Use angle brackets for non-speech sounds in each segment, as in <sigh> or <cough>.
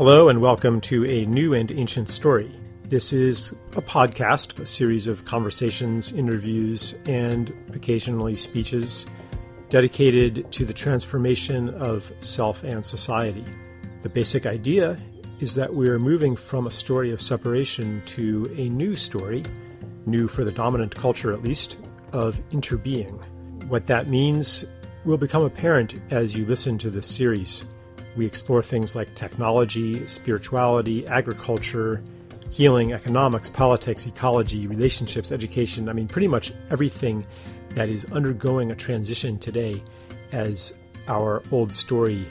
Hello, and welcome to a new and ancient story. This is a podcast, a series of conversations, interviews, and occasionally speeches dedicated to the transformation of self and society. The basic idea is that we are moving from a story of separation to a new story, new for the dominant culture at least, of interbeing. What that means will become apparent as you listen to this series. We explore things like technology, spirituality, agriculture, healing, economics, politics, ecology, relationships, education. I mean, pretty much everything that is undergoing a transition today as our old story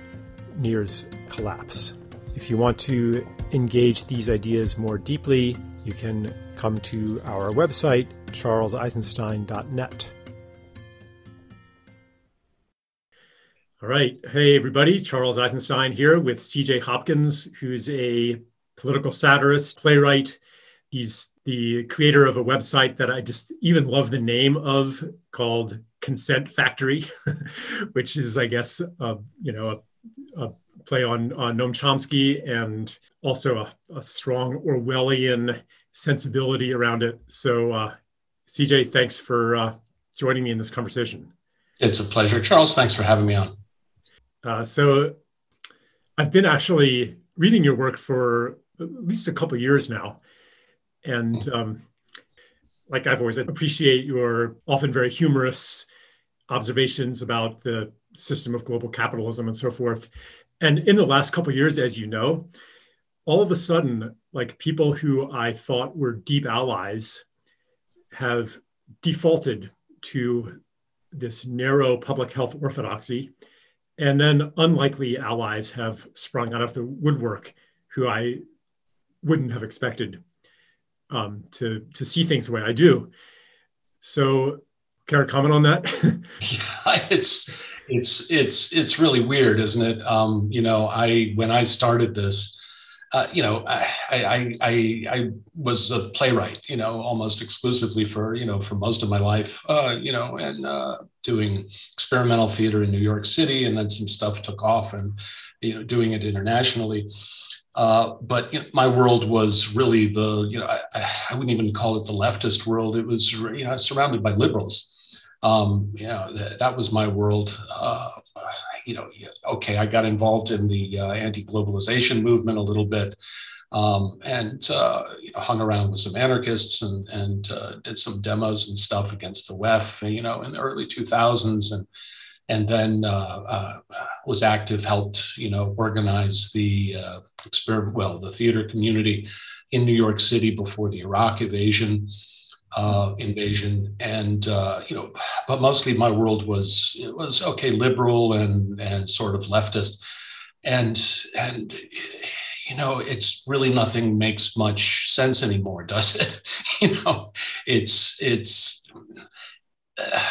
nears collapse. If you want to engage these ideas more deeply, you can come to our website, charleseisenstein.net. All right. Hey, everybody. Charles Eisenstein here with CJ Hopkins, who's a political satirist, playwright. He's the creator of a website that I just even love the name of called Consent Factory, <laughs> which is, I guess, you know, a, a, play on, on Noam Chomsky and also a, a strong Orwellian sensibility around it. So, uh, CJ, thanks for uh, joining me in this conversation. It's a pleasure. Charles, thanks for having me on. Uh, so I've been actually reading your work for at least a couple years now, and hmm. um, like I've always appreciate your often very humorous observations about the system of global capitalism and so forth. And in the last couple years, as you know, all of a sudden, like people who I thought were deep allies have defaulted to this narrow public health orthodoxy and then unlikely allies have sprung out of the woodwork who I wouldn't have expected um, to, to see things the way I do. So, care to comment on that? <laughs> yeah, it's it's it's it's really weird, isn't it? Um, you know, I when I started this, uh, you know, I, I, I, I, was a playwright, you know, almost exclusively for, you know, for most of my life, uh, you know, and uh, doing experimental theater in New York City. And then some stuff took off and, you know, doing it internationally. Uh, but you know, my world was really the, you know, I, I, wouldn't even call it the leftist world. It was, you know, surrounded by liberals. Um, you know, th- that was my world uh, you know, okay, I got involved in the uh, anti-globalization movement a little bit, um, and uh, you know, hung around with some anarchists and and uh, did some demos and stuff against the WEF, you know, in the early 2000s, and and then uh, uh, was active, helped you know organize the uh, experiment, well, the theater community in New York City before the Iraq invasion uh, invasion, and uh, you know, but mostly my world was it was okay, liberal and and sort of leftist, and and you know, it's really nothing makes much sense anymore, <laughs> does it? you know, it's it's uh,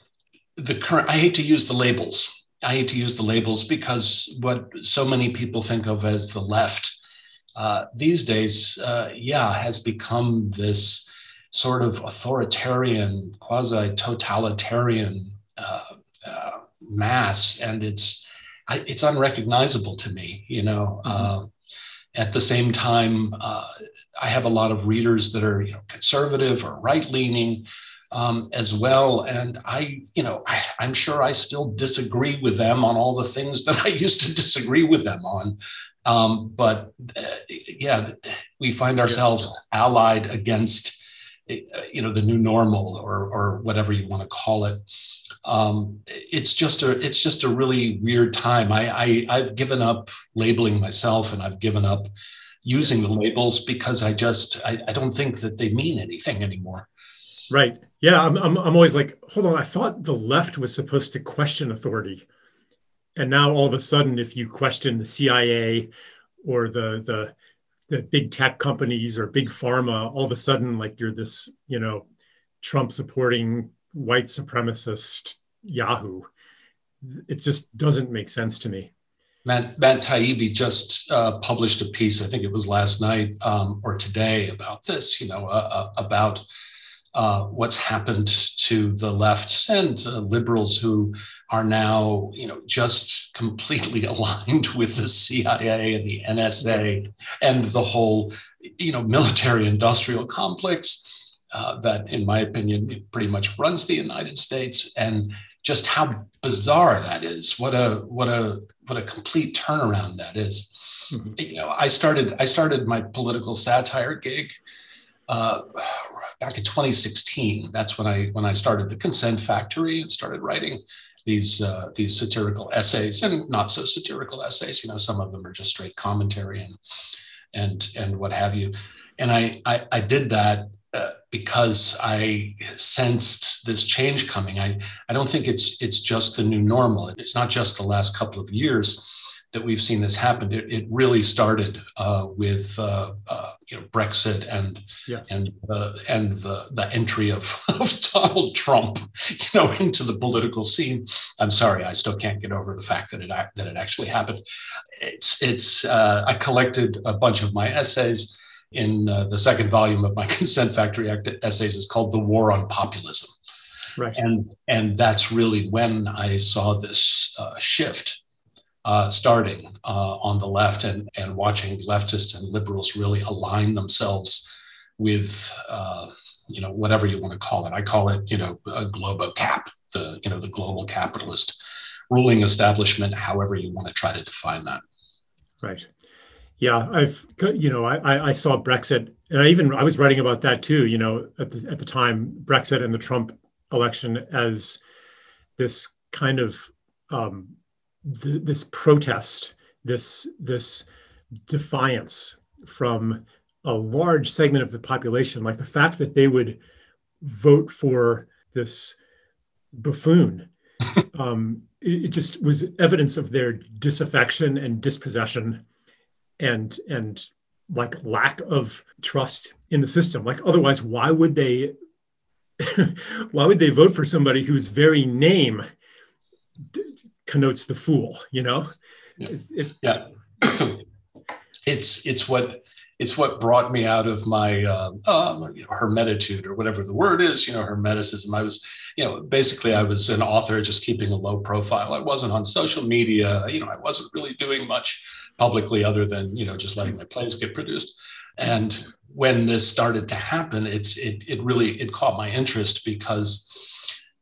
<sighs> the current. I hate to use the labels. I hate to use the labels because what so many people think of as the left uh, these days, uh, yeah, has become this sort of authoritarian, quasi totalitarian uh, uh, mass, and it's it's unrecognizable to me. You know, mm-hmm. uh, at the same time, uh, I have a lot of readers that are you know conservative or right leaning. Um, as well. And I, you know, I, am sure I still disagree with them on all the things that I used to disagree with them on. Um, but uh, yeah, we find ourselves allied against you know the new normal or or whatever you want to call it. Um, it's just a it's just a really weird time. I, I i've given up labeling myself and i've given up using the labels because i just I, I don't think that they mean anything anymore. Right. Yeah I'm, I'm, I'm always like hold on i thought the left was supposed to question authority. And now all of a sudden if you question the cia or the the the big tech companies or big pharma, all of a sudden, like you're this, you know, Trump supporting white supremacist Yahoo. It just doesn't make sense to me. Matt, Matt Taibbi just uh, published a piece, I think it was last night um, or today, about this, you know, uh, uh about uh, what's happened to the left and uh, liberals who are now, you know, just completely <laughs> aligned with the CIA and the NSA and the whole, you know, military-industrial complex uh, that, in my opinion, pretty much runs the United States, and just how bizarre that is. What a what a what a complete turnaround that is. Mm-hmm. You know, I started I started my political satire gig uh, back in 2016. That's when I when I started the Consent Factory and started writing these uh, these satirical essays and not so satirical essays. You know, some of them are just straight commentary and and and what have you. And I I, I did that uh, because I sensed this change coming. I I don't think it's it's just the new normal. It's not just the last couple of years that we've seen this happen. It, it really started uh, with uh, uh, you know Brexit and yes. and and the the entry of, of Donald Trump, you know, into the political scene. I'm sorry, I still can't get over the fact that it that it actually happened. It's it's uh, I collected a bunch of my essays in uh, the second volume of my <laughs> Consent Factory essays. is called "The War on Populism." Right. And and that's really when I saw this uh, shift uh, starting uh, on the left and, and watching leftists and liberals really align themselves with, uh, you know, whatever you want to call it. I call it, you know, a globocap, the, you know, the global capitalist ruling establishment, however you want to try to define that. Right. Yeah, I've, you know, I, I saw Brexit and I even, I was writing about that too, you know, at the, at the time, Brexit and the Trump election as this kind of um, th- this protest, this this defiance from a large segment of the population, like the fact that they would vote for this buffoon, <laughs> um, it, it, just was evidence of their disaffection and dispossession, and and like lack of trust in the system. Like otherwise, why would they? <laughs> why would they vote for somebody whose very name connotes the fool you know yeah, it, yeah. <clears throat> it's it's what it's what brought me out of my uh, uh, you know, hermetitude or whatever the word is, you know, hermeticism. I was, you know, basically I was an author just keeping a low profile. I wasn't on social media. You know, I wasn't really doing much publicly other than, you know, just letting my plays get produced. And when this started to happen, it's it it really it caught my interest because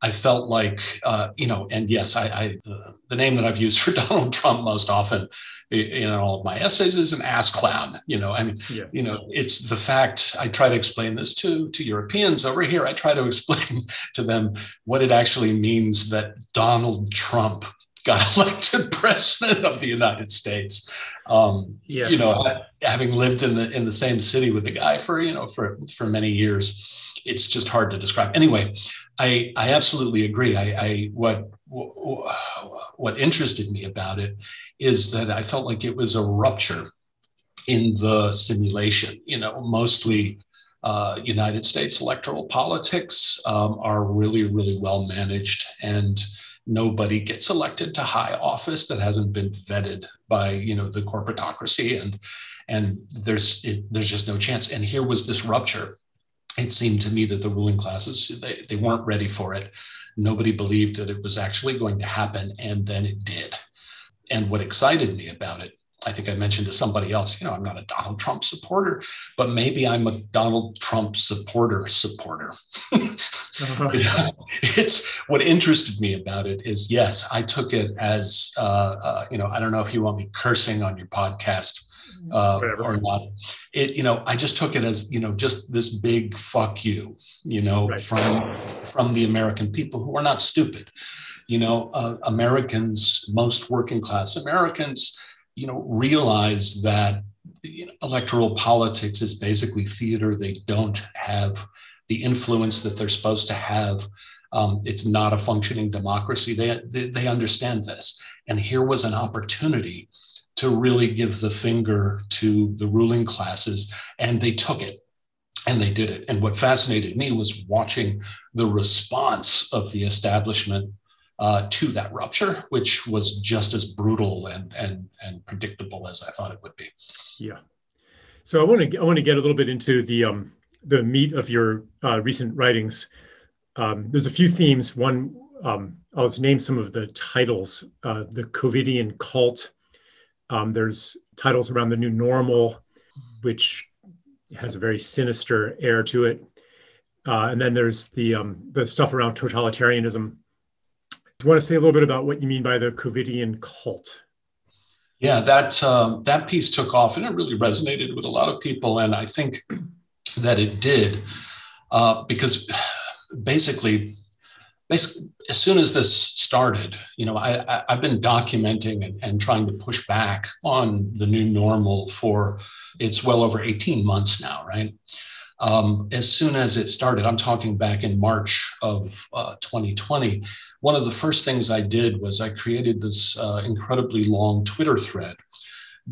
I felt like, uh, you know, and yes, I, I the, the, name that I've used for <laughs> Donald Trump most often in all of my essays is an ass clown. You know, I mean, yeah. you know, it's the fact. I try to explain this to to Europeans over here. I try to <laughs> explain to them what it actually means that Donald Trump got <laughs> elected president of the United States. Um, yeah. You know, having lived in the in the same city with a guy for you know for for many years it's just hard to describe. Anyway, I I absolutely agree. I, I what what interested me about it is that I felt like it was a rupture in the simulation. You know, mostly uh, United States electoral politics um, are really really well managed and nobody gets elected to high office that hasn't been vetted by you know the corporatocracy and and there's it, there's just no chance and here was this rupture it seemed to me that the ruling classes they, they weren't ready for it. Nobody believed that it was actually going to happen and then it did. And what excited me about it i think i mentioned to somebody else you know i'm not a donald trump supporter but maybe i'm a donald trump supporter supporter. Uh-huh. <laughs> you know, it's what interested me about it is yes i took it as uh, uh, you know i don't know if you want me cursing on your podcast uh, or not. It, you know, I just took it as, you know, just this big fuck you, you know, right. from from the American people who are not stupid. You know, uh, Americans, most working class Americans, you know, realize that you know, electoral politics is basically theater. They don't have the influence that they're supposed to have. Um, it's not a functioning democracy. They, they, they understand this, and here was an opportunity to really give the finger to the ruling classes, and they took it and they did it. And what fascinated me was watching the response of the establishment uh, to that rupture, which was just as brutal and and and predictable as I thought it would be. Yeah. So I want to I want to get a little bit into the um, the meat of your uh, recent writings. Um, there's a few themes. One, um, I'll just name some of the titles. Uh, the COVIDian cult. Um, there's titles around the new normal, which has a very sinister air to it. Uh, and then there's the um, the stuff around totalitarianism. Do you want to say a little bit about what you mean by the COVIDian cult? Yeah, that uh, that piece took off, and it really resonated with a lot of people. And I think that it did uh, because basically, basically, as soon as this started, you know, I, I have been documenting and, and trying to push back on the new normal for it's well over eighteen months now, right? Um, as soon as it started, I'm talking back in March of uh, 2020 one of the first things I did was I created this uh, incredibly long Twitter thread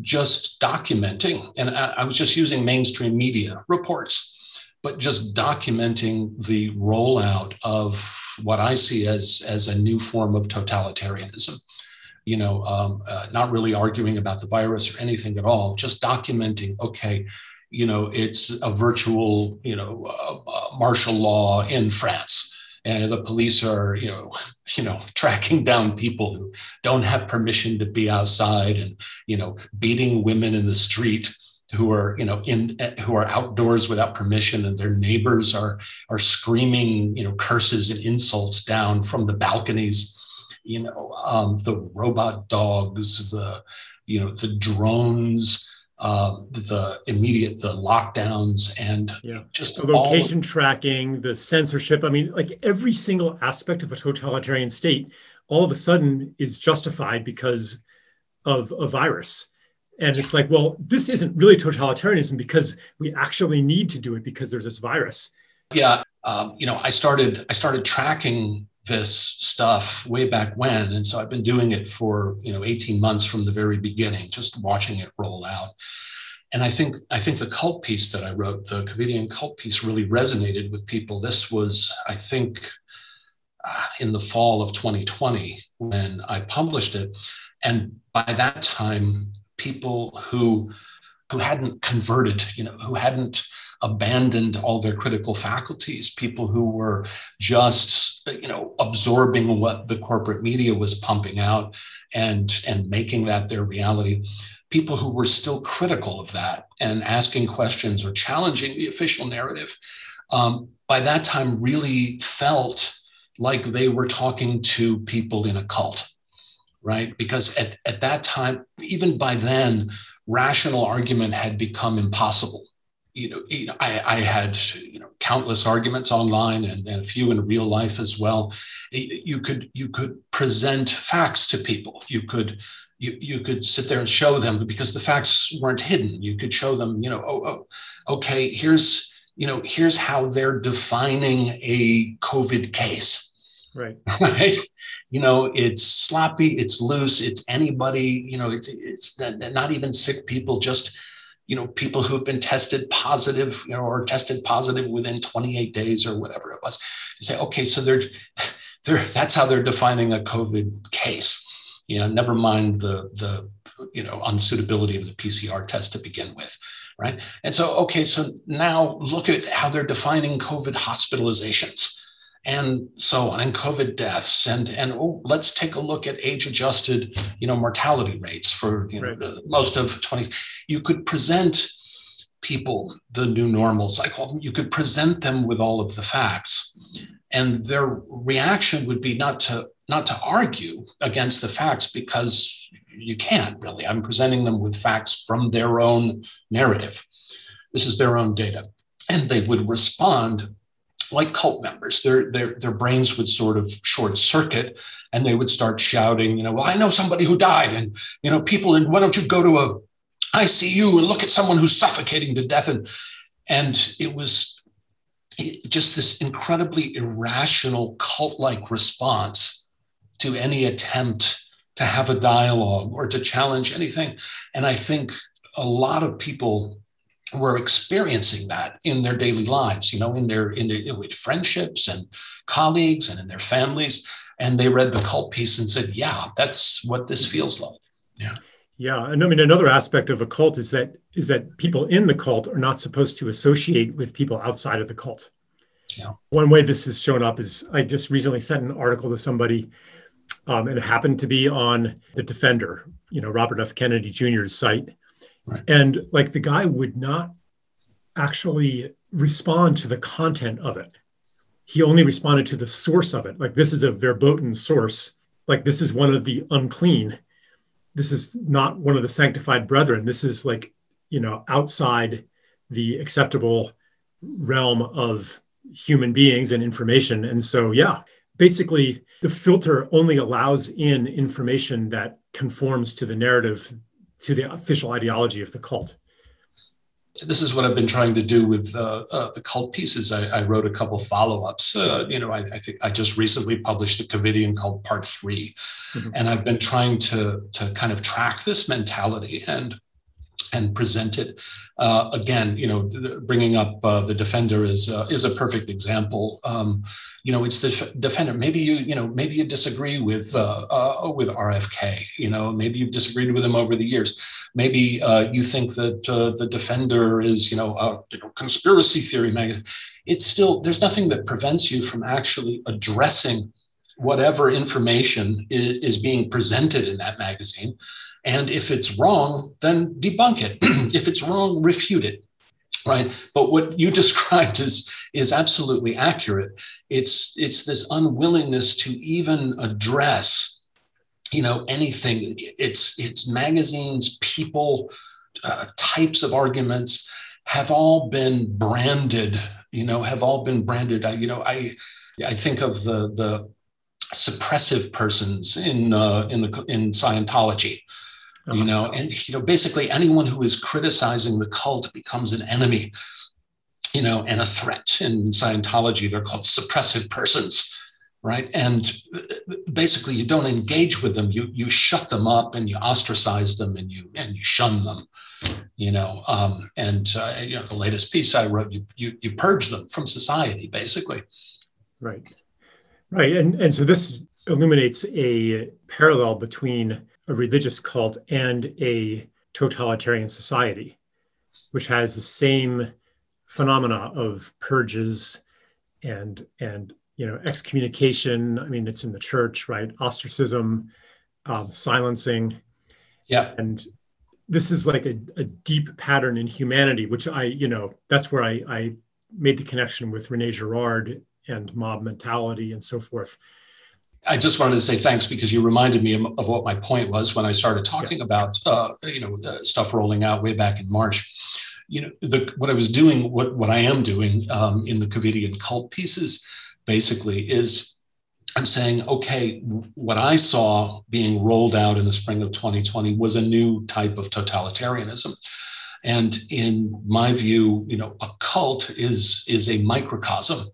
just documenting, and I, was just using mainstream media reports, but just documenting the rollout of what I see as, as a new form of totalitarianism. You know, um, uh, not really arguing about the virus or anything at all, just documenting, okay, you know, it's a virtual, you know, uh, uh martial law in France and the police are you know <laughs> you know tracking down people who don't have permission to be outside and you know beating women in the street who are you know in who are outdoors without permission and their neighbors are are screaming you know curses and insults down from the balconies you know um, the robot dogs the you know the drones uh, the immediate the lockdowns and yeah. just the location of- tracking, the censorship. I mean, like every single aspect of a totalitarian state, all of a sudden is justified because of a virus. And it's like, well, this isn't really totalitarianism because we actually need to do it because there's this virus. Yeah, um, you know, I started I started tracking this stuff way back when. And so i've been doing it for you know 18 months from the very beginning just watching it roll out. And i think i think the cult piece that i wrote the COVIDian cult piece really resonated with people. This was i think uh, in the fall of 2020 when i published it. And by that time people who who hadn't converted you know who hadn't abandoned all their critical faculties, people who were just, you know, absorbing what the corporate media was pumping out and, and making that their reality. People who were still critical of that and asking questions or challenging the official narrative, um, by that time really felt like they were talking to people in a cult right? Because at, at that time, even by then, rational argument had become impossible you know, you know I, I, had you know countless arguments online and, and, a few in real life as well. You could you could present facts to people. You could you, you could sit there and show them because the facts weren't hidden. You could show them, you know, oh, oh okay, here's you know here's how they're defining a COVID case. Right. <laughs> Right. You know, it's sloppy, it's loose, it's anybody, you know, it's it's not even sick people, just you know, people who've been tested positive, you know, or tested positive within 28 days or whatever it was. You say, okay, so they're, they're that's how they're defining a COVID case. You know, never mind the the you know unsuitability of the PCR test to begin with, right? And so, okay, so now look at how they're defining COVID hospitalizations and so on, and COVID deaths, and and oh, let's take a look at age-adjusted, you know, mortality rates for you know right. most of 20. You could present people the new normals. I call them. You could present them with all of the facts, and their reaction would be not to not to argue against the facts because you can't really. I'm presenting them with facts from their own narrative. This is their own data, and they would respond like cult members. Their, their, their brains would sort of short circuit and they would start shouting, you know, well, I know somebody who died and, you know, people, and why don't you go to a ICU and look at someone who's suffocating to death? And, and it was just this incredibly irrational cult-like response to any attempt to have a dialogue or to challenge anything. And I think a lot of people were experiencing that in their daily lives, you know, in their in their, with friendships and colleagues and in their families. And they read the cult piece and said, "Yeah, that's what this feels like." Yeah. Yeah, and I mean another aspect of a cult is that is that people in the cult are not supposed to associate with people outside of the cult. Yeah. One way this has shown up is I just recently sent an article to somebody, um, and it happened to be on the Defender, you know, Robert F. Kennedy Jr.'s site, and like the guy would not actually respond to the content of it. He only responded to the source of it. Like this is a verboten source. Like this is one of the unclean this is not one of the sanctified brethren. This is like, you know, outside the acceptable realm of human beings and information. And so, yeah, basically, the filter only allows in information that conforms to the narrative, to the official ideology of the cult this is what I've been trying to do with uh, uh, the cult pieces. I, I wrote a couple follow-ups. Uh, you know, I, I, think I just recently published a Covidian cult Part 3 mm-hmm. and I've been trying to to kind of track this mentality and and present it. Uh, again, you know, bringing up uh, the defender is uh, is a perfect example. Um, you know, it's the defender. Maybe you you know maybe you disagree with uh, uh, with RFK. You know, maybe you've disagreed with him over the years. Maybe uh, you think that the defender is you know a you know, conspiracy theory magazine. It's still there's nothing that prevents you from actually addressing whatever information is, is being presented in that magazine and if it's wrong, then debunk it. <clears throat> if it's wrong, refute it. Right. But what you <laughs> described is, is absolutely accurate. It's, it's this unwillingness to even address, you know, anything. It's, it's magazines, people, uh, types of arguments have all been branded, you know, have all been branded. I, you know, I, I think of the, the suppressive persons in, uh, in the, in Scientology you know and you know basically anyone who is criticizing the cult becomes an enemy you know and a threat. In scientology they're called suppressive persons right? And basically you don't engage with them. You you shut them up and you ostracize them and you and you shun them you know um, and uh, you know the latest piece i wrote you, you you purge them from society basically. Right. Right and and so this illuminates a parallel between a religious cult and a totalitarian society, which has the same phenomena of purges and and you know excommunication. I mean, it's in the church, right? Ostracism, um, silencing. Yeah. And this is like a, a deep pattern in humanity, which I, you know, that's where I, I made the connection with Rene Girard and mob mentality and so forth. I just wanted to say thanks because you reminded me of, what my point was when I started talking yeah. about uh, you know stuff rolling out way back in March. You know, the, what I was doing, what what I am doing um, in the Covidian cult pieces, basically is I'm saying, okay, what I saw being rolled out in the spring of 2020 was a new type of totalitarianism. And in my view, you know, a cult is is a microcosm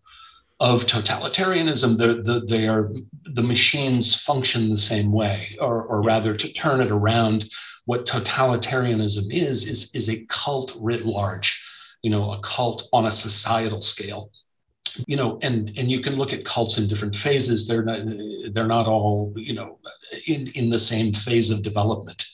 of totalitarianism, the, the, they are the machines function the same way, or, or rather, to turn it around, what totalitarianism is is is a cult writ large, you know, a cult on a societal scale. You know, and and you can look at cults in different phases. They're not they're not all you know in in the same phase of development.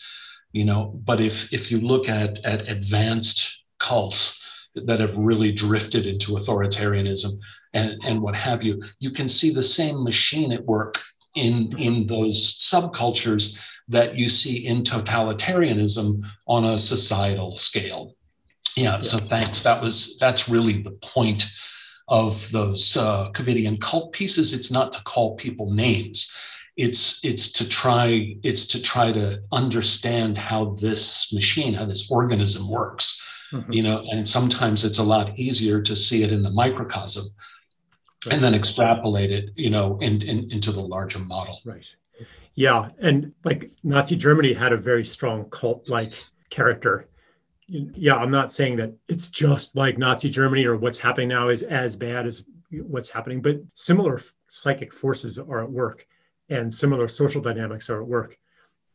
You know, but if if you look at at advanced cults that have really drifted into authoritarianism, and, and what have you, you can see the same machine at work in, in those subcultures that you see in totalitarianism on a societal scale. Yeah, yes. so thanks. That was that's really the point of those uh, Covidian cult pieces. It's not to call people names. It's it's to try it's to try to understand how this machine, how this organism works. Mm-hmm. You know, and sometimes it's a lot easier to see it in the microcosm right. and then extrapolate it, you know, in, in, into the larger model. Right. Yeah, and like Nazi Germany had a very strong cult-like character. Yeah, I'm not saying that it's just like Nazi Germany or what's happening now is as bad as what's happening, but similar psychic forces are at work and similar social dynamics are at work.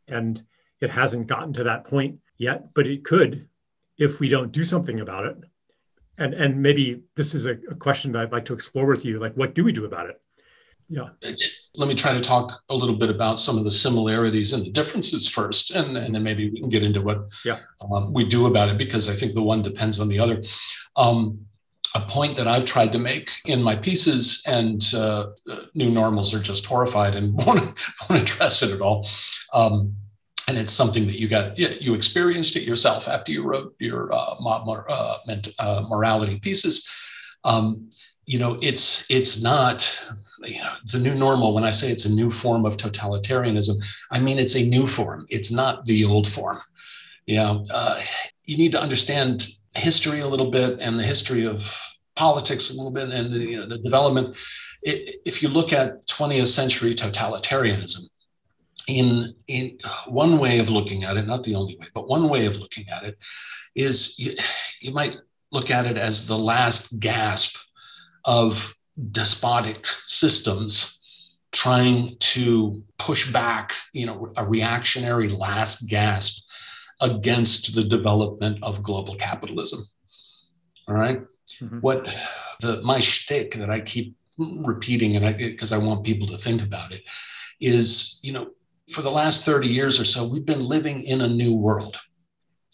And it hasn't gotten to that point yet, but it could if we don't do something about it and and maybe this is a, a, question that I'd like to explore with you. Like, what do we do about it? Yeah. Let me try to talk a little bit about some of the similarities and the differences first, and, and then maybe we can get into what yeah. um, we do about it because I think the one depends on the other. Um, a point that I've tried to make in my pieces, and uh, new normals are just horrified and <laughs> won't, won't address it at all. Um, and it's something that you got you experienced it yourself after you wrote your uh, uh, uh, morality pieces. Um, you know, it's it's not you know the new normal. When I say it's a new form of totalitarianism, I mean it's a new form. It's not the old form. You know, uh, you need to understand history a little bit and the history of politics a little bit and you know the development. If you look at 20th century totalitarianism, in in one way of looking at it, not the only way, but one way of looking at it is you, you might look at it as the last gasp of despotic systems trying to push back, you know, a reactionary last gasp against the development of global capitalism. All right? mm-hmm. What the my shtick that I keep repeating, and I because I want people to think about it, is you know for the last 30 years or so, we've been living in a new world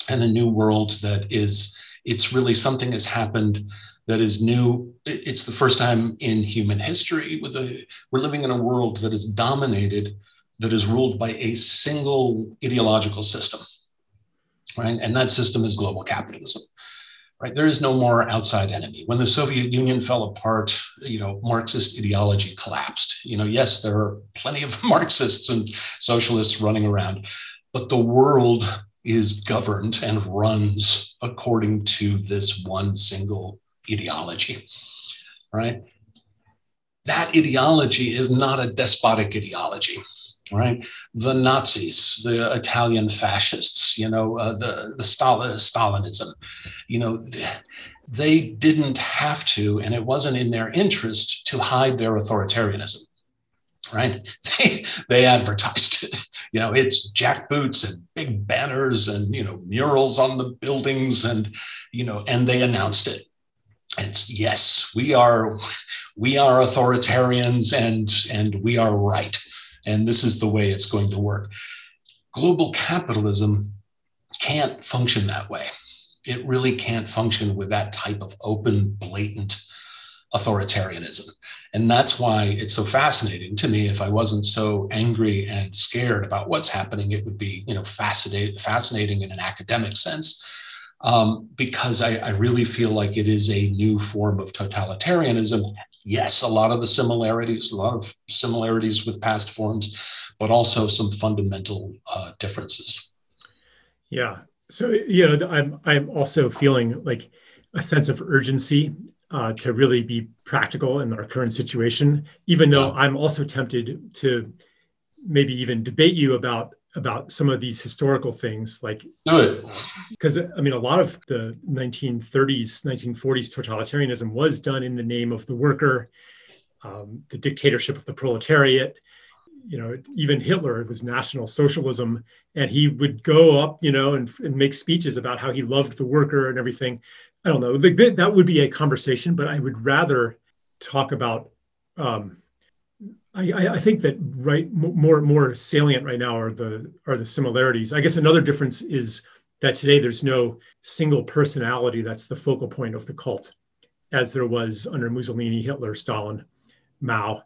and a new world that is, it's really something has happened that is new. It's the first time in human history with the, we're living in a world that is dominated, that is ruled by a single ideological system, right? And that system is global capitalism right? There is no more outside enemy. When the Soviet Union fell apart, you know, Marxist ideology collapsed. You know, yes, there are plenty of <laughs> Marxists and socialists running around, but the world is governed and runs according to this one single ideology, right? That ideology is not a despotic ideology right? The Nazis, the Italian fascists, you know, uh, the the Stalin, Stalinism, you know, they didn't have to, and it wasn't in their interest to hide their authoritarianism. Right? <laughs> They they advertised it. You know, it's jackboots and big banners and you know murals on the buildings and you know, and they announced it. It's yes, we are we are authoritarians and and we are right and this is the way it's going to work. Global capitalism can't function that way. It really can't function with that type of open, blatant authoritarianism. And that's why it's so fascinating to me. If I wasn't so angry and scared about what's happening, it would be, you know, fascinating, fascinating in an academic sense. Um, because I, I really feel like it is a new form of totalitarianism yes, a lot of the similarities, a lot of similarities with past forms, but also some fundamental uh, differences. Yeah. So you know, I'm I'm also feeling like a sense of urgency uh, to really be practical in our current situation. Even though yeah. I'm also tempted to maybe even debate you about about some of these historical things like because i mean a lot of the 1930s 1940s totalitarianism was done in the name of the worker um, the dictatorship of the proletariat. You know even hitler it was national socialism and he would go up you know and, and make speeches about how he loved the worker and everything. I don't know like that, that would be a conversation but i would rather talk about um, I, I, think that right more more salient right now are the are the similarities. I guess another difference is that today there's no single personality that's the focal point of the cult, as there was under Mussolini, Hitler, Stalin, Mao.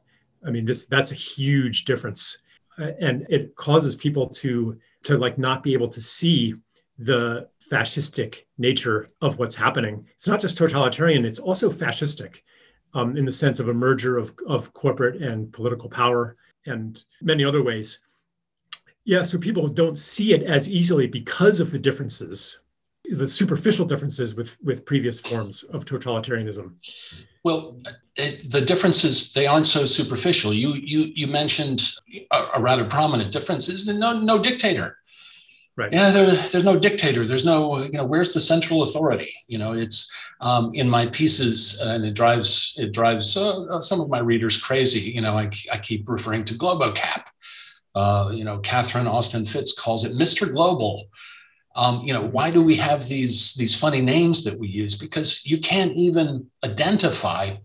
I mean, this that's a huge difference, uh, and it causes people to to like not be able to see the fascistic nature of what's happening. It's not just totalitarian; it's also fascistic um, in the sense of a merger of, of corporate and political power and many other ways. Yeah, so people don't see it as easily because of the differences, the superficial differences with, with previous forms of totalitarianism. Well, it, the differences they aren't so superficial. You you you mentioned a, a rather prominent difference is no no dictator. Right. Yeah, there, there's no dictator. There's no, you know, where's the central authority? You know, it's um, in my pieces, and it drives it drives uh, uh, some of my readers crazy. You know, I, I keep referring to GloboCap. Uh, you know, Catherine Austin Fitts calls it Mr. Global. Um, you know, why do we have these these funny names that we use? Because you can't even identify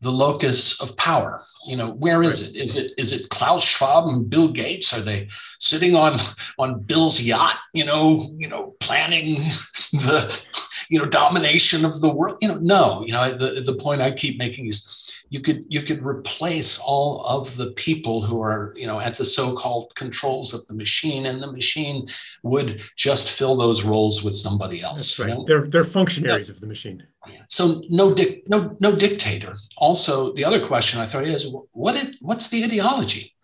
the locus of power you know where is it is it is it klaus schwab and bill gates are they sitting on on bill's yacht you know you know planning <laughs> the you know domination of the world you know no you know the, the point i keep making is you could you could replace all of the people who are you know at the so-called controls of the machine and the machine would just fill those roles with somebody else That's right. you know? They're they're functionaries of the machine. So no dic- no no dictator. Also the other question i throw is what is, what's the ideology?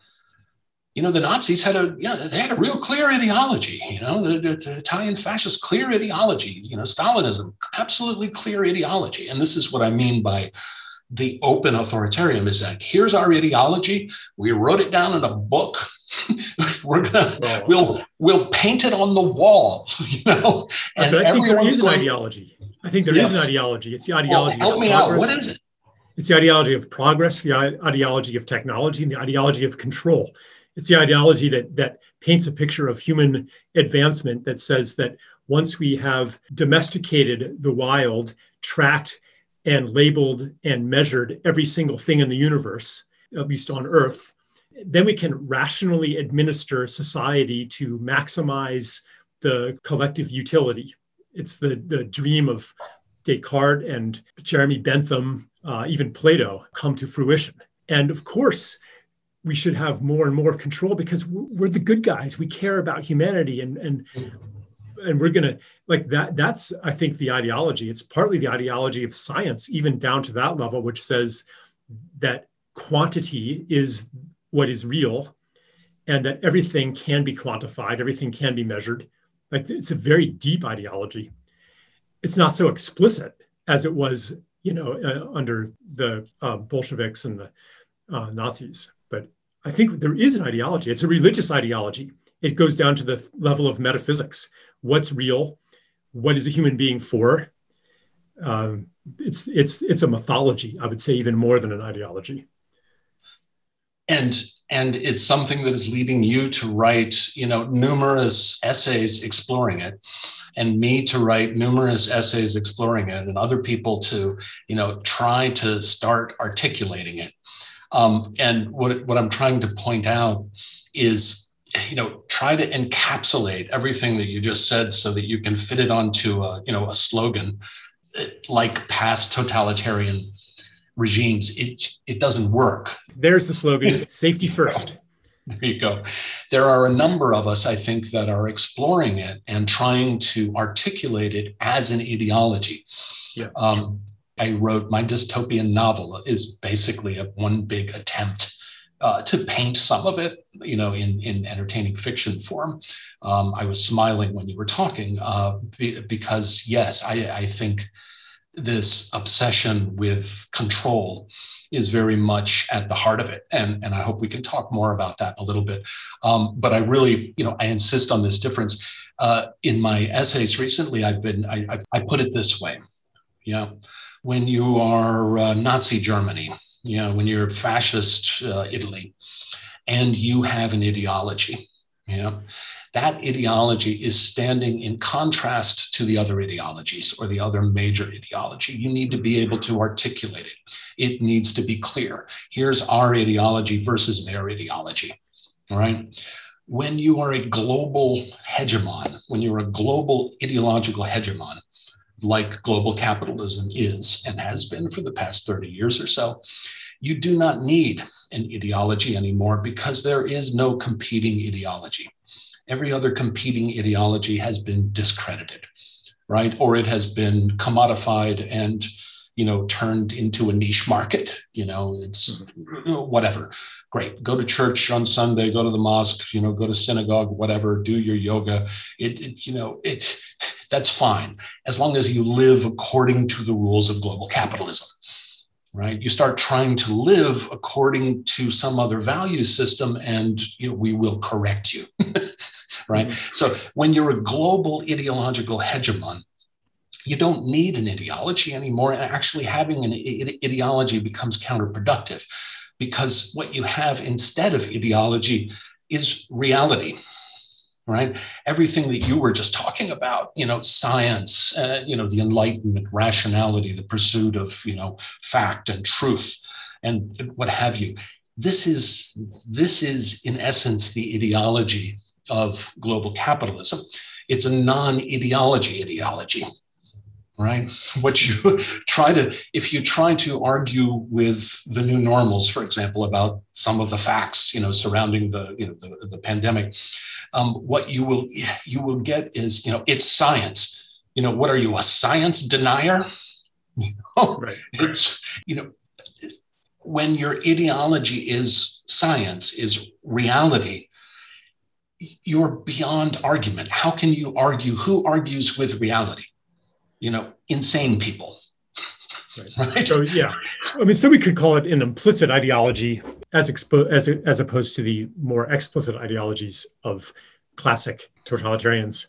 You know the nazis had a you know they had a real clear ideology you know the, the, the italian fascists clear ideology you know stalinism absolutely clear ideology. And this is what i mean by the open authoritarian is that here's our ideology. We wrote it down in a book. <laughs> We're gonna Well, we'll we'll paint it on the wall <laughs> you know? But I think there everyone's going- ideology. I think there is Yeah. an ideology. It's the well, ideology help of me out progress. what is it It's the ideology of progress, the ideology of technology, and the ideology of control. It's the ideology that that paints a picture of human advancement that says that once we have domesticated the wild, tracked and labeled and measured every single thing in the universe, at least on Earth, then we can rationally administer society to maximize the collective utility. It's the, the dream of Descartes and Jeremy Bentham, uh, even Plato, come to fruition. And of course, we should have more and more control because we're the good guys. We care about humanity, and and and we're gonna like that. That's I think the ideology. It's partly the ideology of science, even down to that level, which says that quantity is what is real, and that everything can be quantified, everything can be measured. Like it's a very deep ideology it's not so explicit as it was, you know, uh, under the uh, Bolsheviks and the uh, Nazis. But I think there is an ideology. It's a religious ideology. It goes down to the level of metaphysics. What's real? What is a human being for? Um, it's it's it's a mythology. I would say even more than an ideology. And and it's something that is leading you to write you know numerous essays exploring it and me to write numerous essays exploring it and other people to you know try to start articulating it. Um, and what, what i'm trying to point out is you know try to encapsulate everything that you just said so that you can fit it onto a you know a slogan eh, like past totalitarian regimes it it doesn't work There's the slogan: "Safety first. <laughs> there you go. There are a number of us, I think, that are exploring it and trying to articulate it as an ideology. Yeah. Um, I wrote my dystopian novel is basically a one big attempt uh, to paint some of it, you know, in in entertaining fiction form. Um, I was smiling when you were talking uh, be, because yes, I, I think this obsession with control is very much at the heart of it. And, and I hope we can talk more about that a little bit. Um, but I really, you know, I insist on this difference. Uh, in my essays recently, I've been, I, I, I put it this way. Yeah. When you are uh, Nazi Germany, you know, when you're fascist uh, Italy, and you have an ideology, yeah, that ideology is standing in contrast to the other ideologies or the other major ideology. You need to be able to articulate it. It needs to be clear. Here's our ideology versus their ideology. All right. When you are a global hegemon, when you're a global ideological hegemon, like global capitalism is and has been for the past 30 years or so, you do not need an ideology anymore because there is no competing ideology every other competing ideology has been discredited right? Or it has been commodified and you know turned into a niche market you know it's mm-hmm. whatever. Great. Go to church on sunday go to the mosque you know go to synagogue whatever do your yoga. It, it you know it that's fine as long as you live according to the rules of global capitalism right? You start trying to live according to some other value system and you know, we will correct you <laughs> right? Mm-hmm. so when you're a global ideological hegemon you don't need an ideology anymore and actually having an ideology becomes counterproductive because what you have instead of ideology is reality right? Everything that you were just talking about you know science uh, you know the enlightenment rationality the pursuit of you know fact and truth and what have you. This is this is in essence the ideology of global capitalism. It's a non-ideology ideology right? What you <laughs> try to if you try to argue with the new normals for example about some of the facts you know surrounding the you know the, the pandemic um, what you will you will get is you know it's science. You know what are you a science denier? <laughs> Right. it's you know when your ideology is science is reality you're beyond argument how can you argue who argues with reality you know, insane people. Right. <laughs> right. So yeah, I mean, so we could call it an implicit ideology as expo- as as opposed to the more explicit ideologies of classic totalitarians.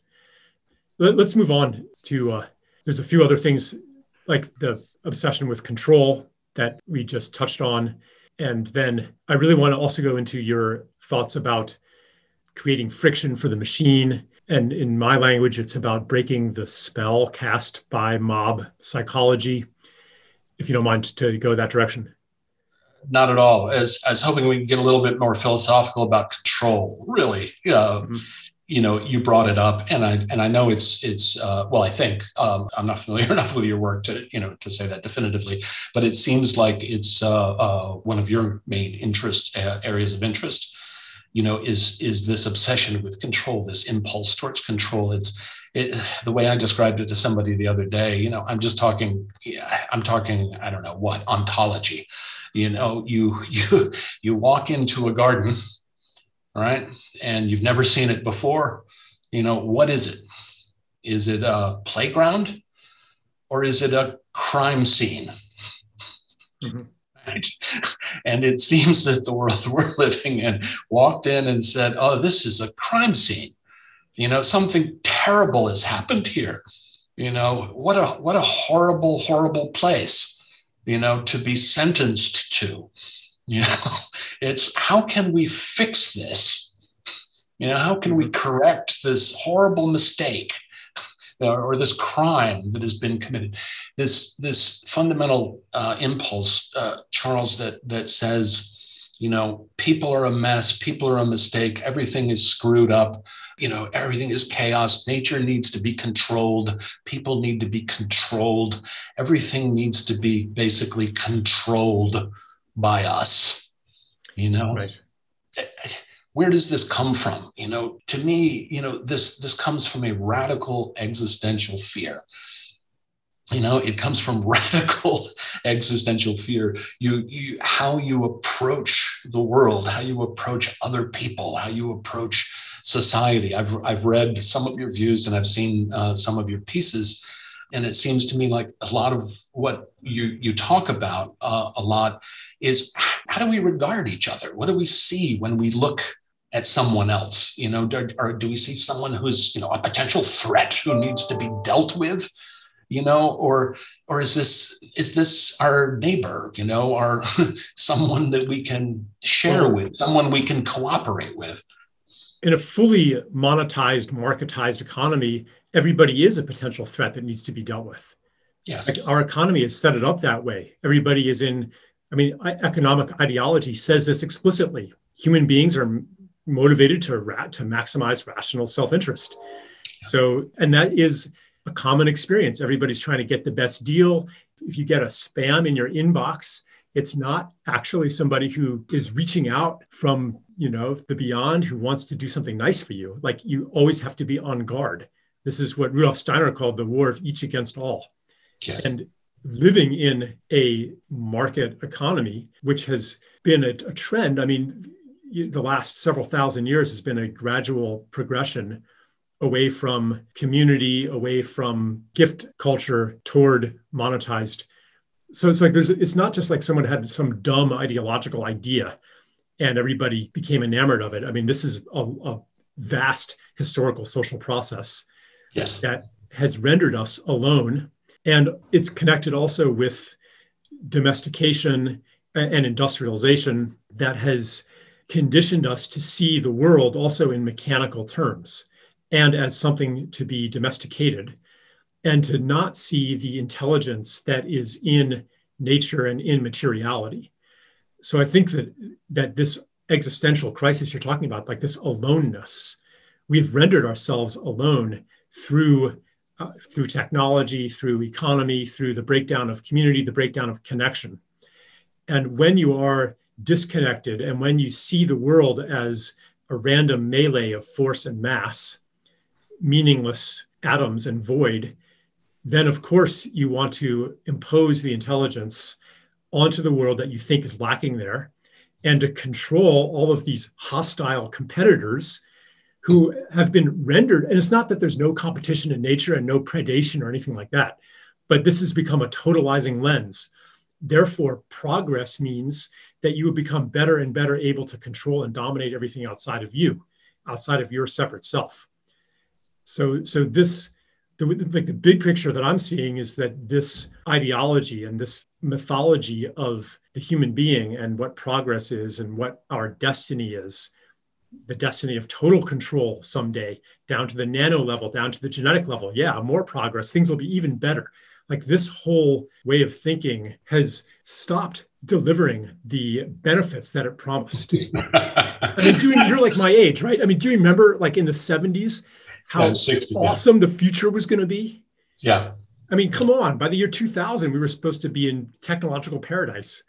Let, us move on to. Uh, there's a few other things like the obsession with control that we just touched on, and then I really want to also go into your thoughts about creating friction for the machine and in my language, it's about breaking the spell cast by mob psychology. If you don't mind to go that direction. Not at all. As I was hoping we could get a little bit more philosophical about control. Really, uh, mm-hmm. you know, you brought it up, and I and I know it's it's uh, well, I think um, I'm not familiar <laughs> enough with your work to you know to say that definitively, but it seems like it's uh, uh one of your main interest uh, areas of interest you know is is this obsession with control this impulse towards control. It's it, the way i described it to somebody the other day you know i'm just talking i'm talking i don't know what ontology. You know you <laughs> you you walk into a garden right and you've never seen it before. You know what is it? Is it a playground or is it a crime scene? Mm-hmm. Right <laughs> and it seems that the world <laughs> we're living in walked in and said, Oh, this is a crime scene. You know, something terrible has happened here. You know, what a what a horrible, horrible place, you know, to be sentenced to. <laughs> You know, it's how can we fix this? You know, how can we mm-hmm. correct this horrible mistake? Or this crime that has been committed. This this fundamental uh, impulse, uh, Charles, that that says, you know, people are a mess, people are a mistake, everything is screwed up, you know, everything is chaos. Nature needs to be controlled. People need to be controlled. Everything needs to be basically controlled by us. You know, right where does this come from? You know to me you know this this comes from a radical existential fear. You know it comes from <laughs> radical existential fear. You you how you approach the world how you approach other people how you approach society. I've i've read some of your views and i've seen uh, some of your pieces. And it seems to me like a lot of what you you talk about uh, a lot is how do we regard each other? What do we see when we look at someone else? You know, do, or do we see someone who's you know a potential threat who needs to be dealt with? You know, or or is this is this our neighbor? You know, or <laughs> someone that we can share with, someone we can cooperate with? In a fully monetized, marketized economy, everybody is a potential threat that needs to be dealt with. Yes. Like our economy has set it up that way. Everybody is in, I mean, economic ideology says this explicitly. Human beings are motivated to rat to maximize rational self-interest. So, and that is a common experience. Everybody's trying to get the best deal. If you get a spam in your inbox, it's not actually somebody who is reaching out from you know the beyond who wants to do something nice for you like you always have to be on guard this is what rudolf steiner called the war of each against all yes. and living in a market economy which has been a, a trend i mean the last several thousand years has been a gradual progression away from community, away from gift culture toward monetized. So it's like there's it's not just like someone had some dumb ideological idea and everybody became enamored of it. I mean, this is a, a vast historical social process yes. that has rendered us alone. And it's connected also with domestication and industrialization that has conditioned us to see the world also in mechanical terms. and as something to be domesticated, and to not see the intelligence that is in nature and in materiality. So I think that that this existential crisis you're talking about, like this aloneness, we've rendered ourselves alone through uh, through technology, through economy, through the breakdown of community, the breakdown of connection. And when you are disconnected. And when you see the world as a random melee of force and mass, meaningless atoms and void, then of course you want to impose the intelligence onto the world that you think is lacking there and to control all of these hostile competitors who have been rendered. And it's not that there's no competition in nature and no predation or anything like that but this has become a totalizing lens. Therefore progress means that you will become better and better able to control and dominate everything outside of you outside of your separate self so so this the, like the big picture that i'm seeing is that this ideology and this mythology of the human being and what progress is and what our destiny is the destiny of total control someday down to the nano level, down to the genetic level. Yeah, more progress, things will be even better. Like this whole way of thinking has stopped delivering the benefits that it promised. <laughs> I mean, doing you're like my age, right? I mean, do you remember like in the 70s how 60, awesome yeah. the future was going to be? Yeah. I mean, come on, by the year 2000, we were supposed to be in technological paradise.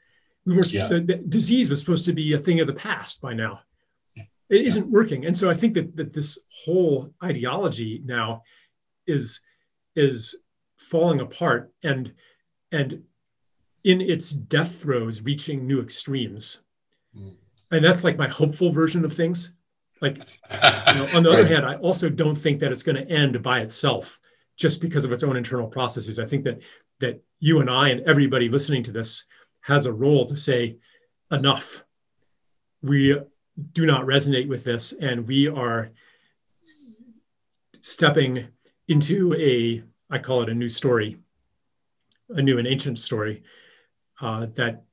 We were yeah. the, the disease was supposed to be a thing of the past by now it isn't working and so i think that, that this whole ideology now is is falling apart and and in its death throes reaching new extremes. Mm. and that's like my hopeful version of things. Like you know, on the other hand i also don't think that it's going to end by itself just because of its own internal processes. I think that that you and i and everybody listening to this has a role to say enough. We do not resonate with this and we are stepping into a i call it a new story a new and ancient story uh, that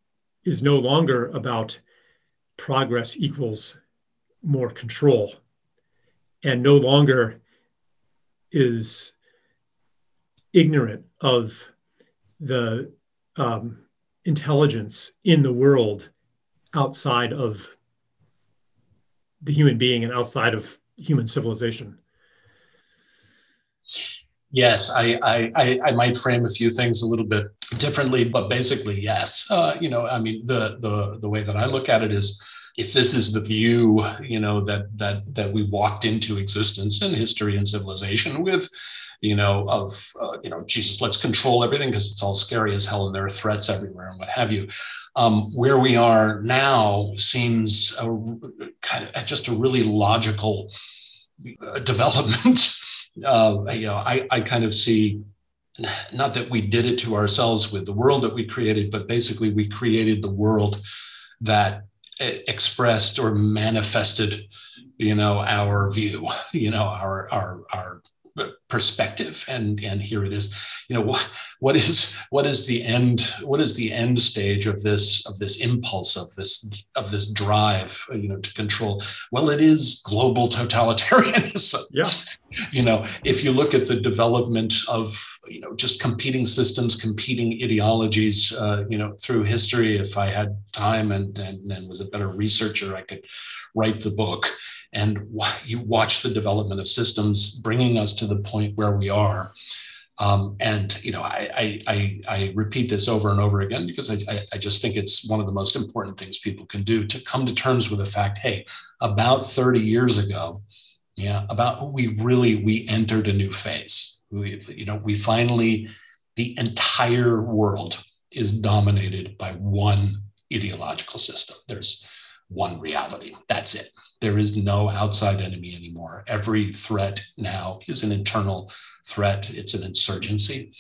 is no longer about progress equals more control and no longer is ignorant of the um, intelligence in the world outside of the human being and outside of human civilization. Yes, I, I, I might frame a few things a little bit differently, but basically, yes. Uh, you know, I mean, the the the way that I look at it is, if this is the view, you know, that that that we walked into existence and history and civilization with, you know, of uh, you know, Jesus, let's control everything because it's all scary as hell and there are threats everywhere and what have you um, where we are now seems a, kind of just a really logical development. <laughs> uh, you know, I, I kind of see not that we did it to ourselves with the world that we created, but basically we created the world that expressed or manifested, you know, our view, <laughs> you know, our our our perspective and and here it is. You know what what is what is the end what is the end stage of this of this impulse of this of this drive you know to control? Well it is global totalitarianism. Yeah. <laughs> You know if you look at the development of you know just competing systems competing ideologies uh, you know through history. If i had time and, and and was a better researcher i could write the book. And you watch the development of systems bringing us to the point where we are. Um, and you know I, I, I repeat this over and over again because I, I just think it's one of the most important things people can do to come to terms with the fact hey about 30 years ago yeah about we really we entered a new phase we you know we finally the entire world is dominated by one ideological system there's one reality that's it there is no outside enemy anymore. Every threat now is an internal threat, it's an insurgency.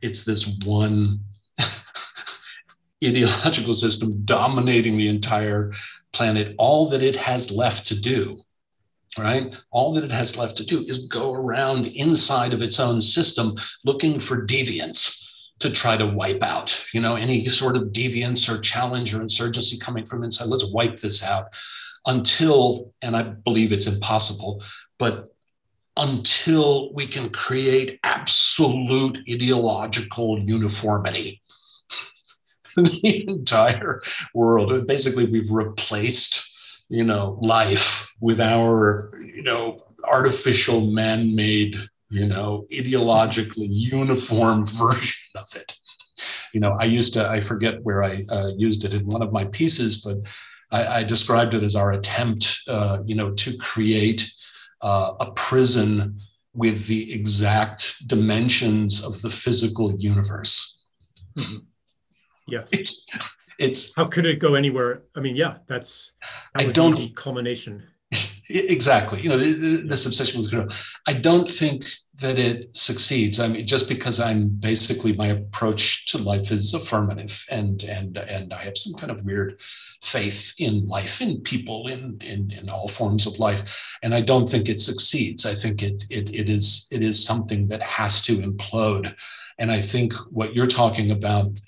It's this one <laughs> ideological system dominating the entire planet. All that it has left to do, right? All that it has left to do is go around inside of its own system looking for deviants to try to wipe out, you know, any sort of deviance or challenge or insurgency coming from inside. Let's wipe this out until, and I believe it's impossible, but until we can create absolute ideological uniformity <laughs> the entire world. Basically, we've replaced, you know, life with our, you know, artificial man-made, you know, ideologically uniform <laughs> version of it. You know, I used to, I forget where I uh, used it in one of my pieces, but I, I described it as our attempt, uh, you know, to create uh, a prison with the exact dimensions of the physical universe. Mm-hmm. Yes. It, it's how could it go anywhere? I mean, yeah, that's that I don't the culmination. <laughs> exactly. You know, this obsession with control. I don't think that it succeeds. I mean, just because I'm basically my approach to life is affirmative, and and and I have some kind of weird faith in life, in people, in in, in all forms of life, and I don't think it succeeds. I think it it it is it is something that has to implode, and I think what you're talking about.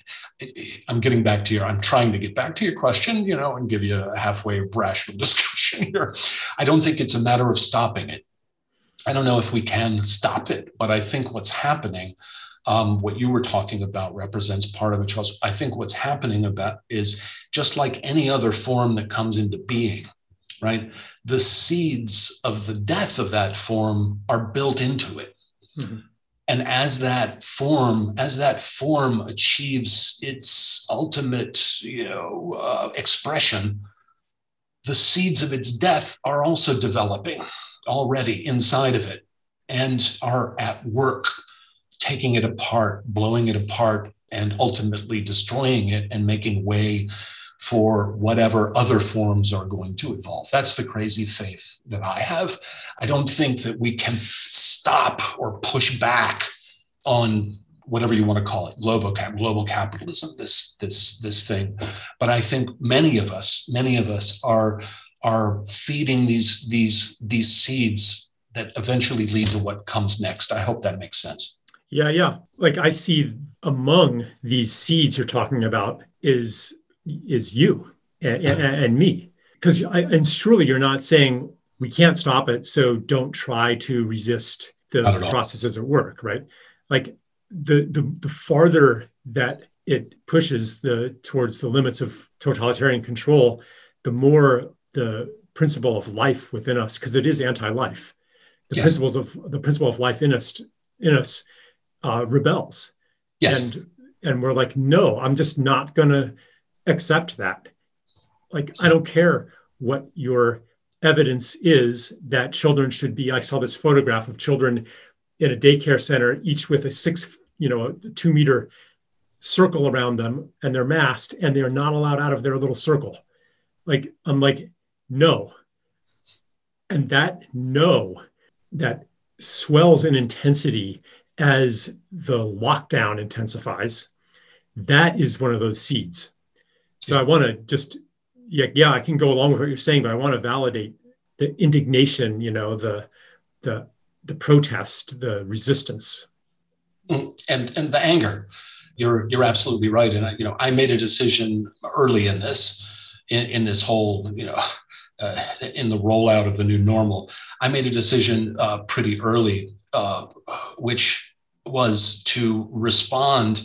I'm getting back to your. I'm trying to get back to your question, you know, and give you a halfway rational <laughs> discussion here. I don't think it's a matter of stopping it. I don't know if we can stop it, but I think what's happening, um, what you were talking about represents part of it, Charles. I think what's happening about is just like any other form that comes into being, right? The seeds of the death of that form are built into it. Mm-hmm. And as that form, as that form achieves its ultimate, you know, uh, expression, the seeds of its death are also developing already inside of it and are at work taking it apart, blowing it apart, and ultimately destroying it and making way for whatever other forms are going to evolve. That's the crazy faith that I have. I don't think that we can stop or push back on whatever you want to call it, global global capitalism, this this this thing. But I think many of us, many of us are are feeding these these these seeds that eventually lead to what comes next. I hope that makes sense. Yeah, yeah. Like I see among these seeds you're talking about is is you and, and, hmm. and me, because and surely you're not saying we can't stop it, so don't try to resist the processes at work, right? Like the the the farther that it pushes the towards the limits of totalitarian control, the more the principle of life within us, because it is anti-life. The yes. principles of the principle of life in us in us uh, rebels. Yes. And and we're like, no, I'm just not gonna accept that. Like, I don't care what your evidence is that children should be. I saw this photograph of children in a daycare center, each with a six, you know, a two meter circle around them, and they're masked, and they are not allowed out of their little circle. Like, I'm like, no. And that no, that swells in intensity as the lockdown intensifies, that is one of those seeds. So I want to just, yeah, yeah, I can go along with what you're saying, but I want to validate the indignation, you know, the the the protest, the resistance, and and the anger. You're you're absolutely right, and I, you know I made a decision early in this, in, in this whole you know uh, in the rollout of the new normal, I made a decision uh, pretty early, uh, which was to respond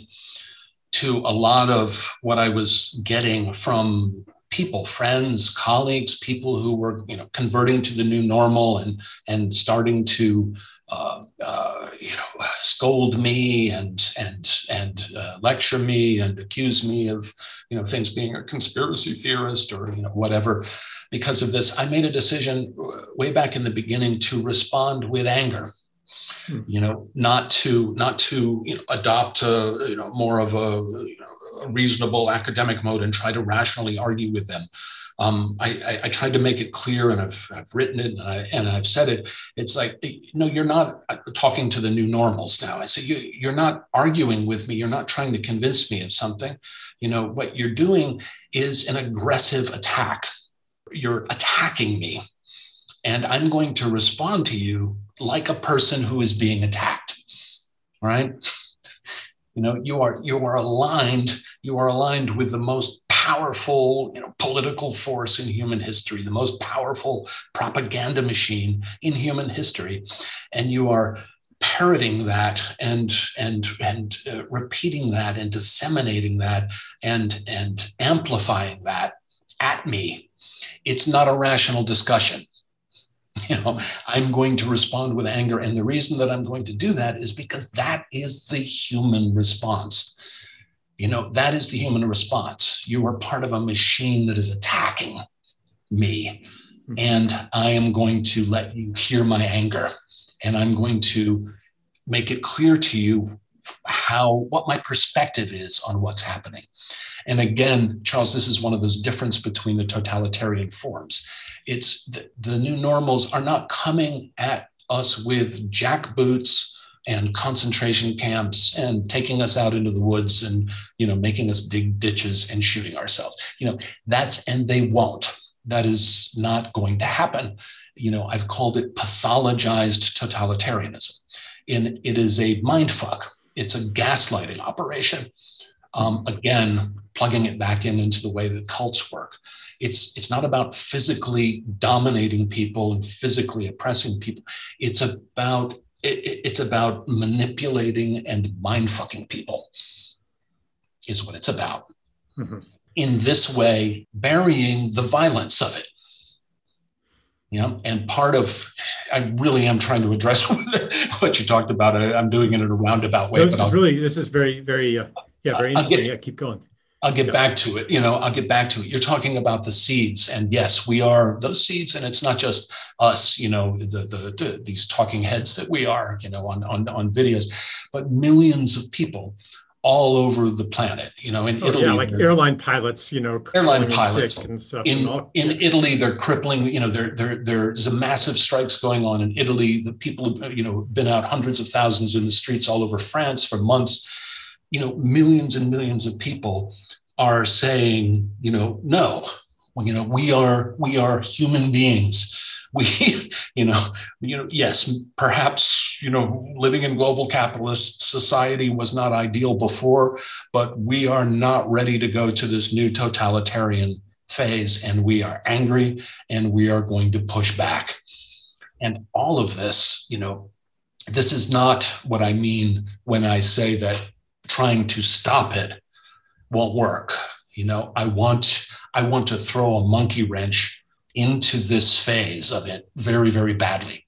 to a lot of what I was getting from people, friends, colleagues, people who were you know converting to the new normal and and starting to uh, uh, you know scold me and and and uh, lecture me and accuse me of you know things being a conspiracy theorist or you know whatever because of this, I made a decision way back in the beginning to respond with anger. Hmm. You know, not to not to you know, adopt a you know more of a, you know, a reasonable academic mode and try to rationally argue with them. Um, I, I, I, tried to make it clear, and I've, I've written it, and, I, and I've said it. It's like, no, you're not talking to the new normals now. I say, you, you're not arguing with me. You're not trying to convince me of something. You know, what you're doing is an aggressive attack you're attacking me. And I'm going to respond to you like a person who is being attacked. Right? You know, you are you are aligned, you are aligned with the most powerful you know, political force in human history, the most powerful propaganda machine in human history, and you are parroting that and and and uh, repeating that and disseminating that and and amplifying that at me it's not a rational discussion. <laughs> You know i'm going to respond with anger. And the reason that i'm going to do that is because that is the human response. You know that is the human response. You are part of a machine that is attacking me. Mm-hmm. and i am going to let you hear my anger. And i'm going to make it clear to you how what my perspective is on what's happening. And again charles this is one of those difference between the totalitarian forms. It's the, the new normals are not coming at us with jackboots and concentration camps and taking us out into the woods and you know making us dig ditches and shooting ourselves. You know that's and they won't. That is not going to happen. You know i've called it pathologized totalitarianism. In it is a mind fuck it's a gaslighting operation. Um, again plugging it back in into the way that cults work. It's it's not about physically dominating people and physically oppressing people. It's about it, it's about manipulating and mind fucking people is what it's about. Mm-hmm. in this way burying the violence of it you know and part of i really am trying to address <laughs> what you talked about I, am doing it in a roundabout way no, this is really this is very very uh, yeah very interesting get, yeah keep going I'll get back to it. You know, I'll get back to it. You're talking about the seeds, and yes, we are those seeds, and it's not just us. You know, the, the, the these talking heads that we are. You know, on on on videos, but millions of people all over the planet. You know, in oh, Italy, yeah, like airline pilots. You know, airline pilots and stuff. In in yeah. Italy, they're crippling. You know, there there there's a massive strikes going on in Italy. The people, uh, you know, been out hundreds of thousands in the streets all over France for months. You know, millions and millions of people are saying, you know, no, you know, we are we are human beings. We, <laughs> you know, you know, yes, perhaps you know, living in global capitalist society was not ideal before, but we are not ready to go to this new totalitarian phase, and we are angry, and we are going to push back. And all of this, you know, this is not what I mean when I say that trying to stop it won't work. You know, I want I want to throw a monkey wrench into this phase of it very, very badly.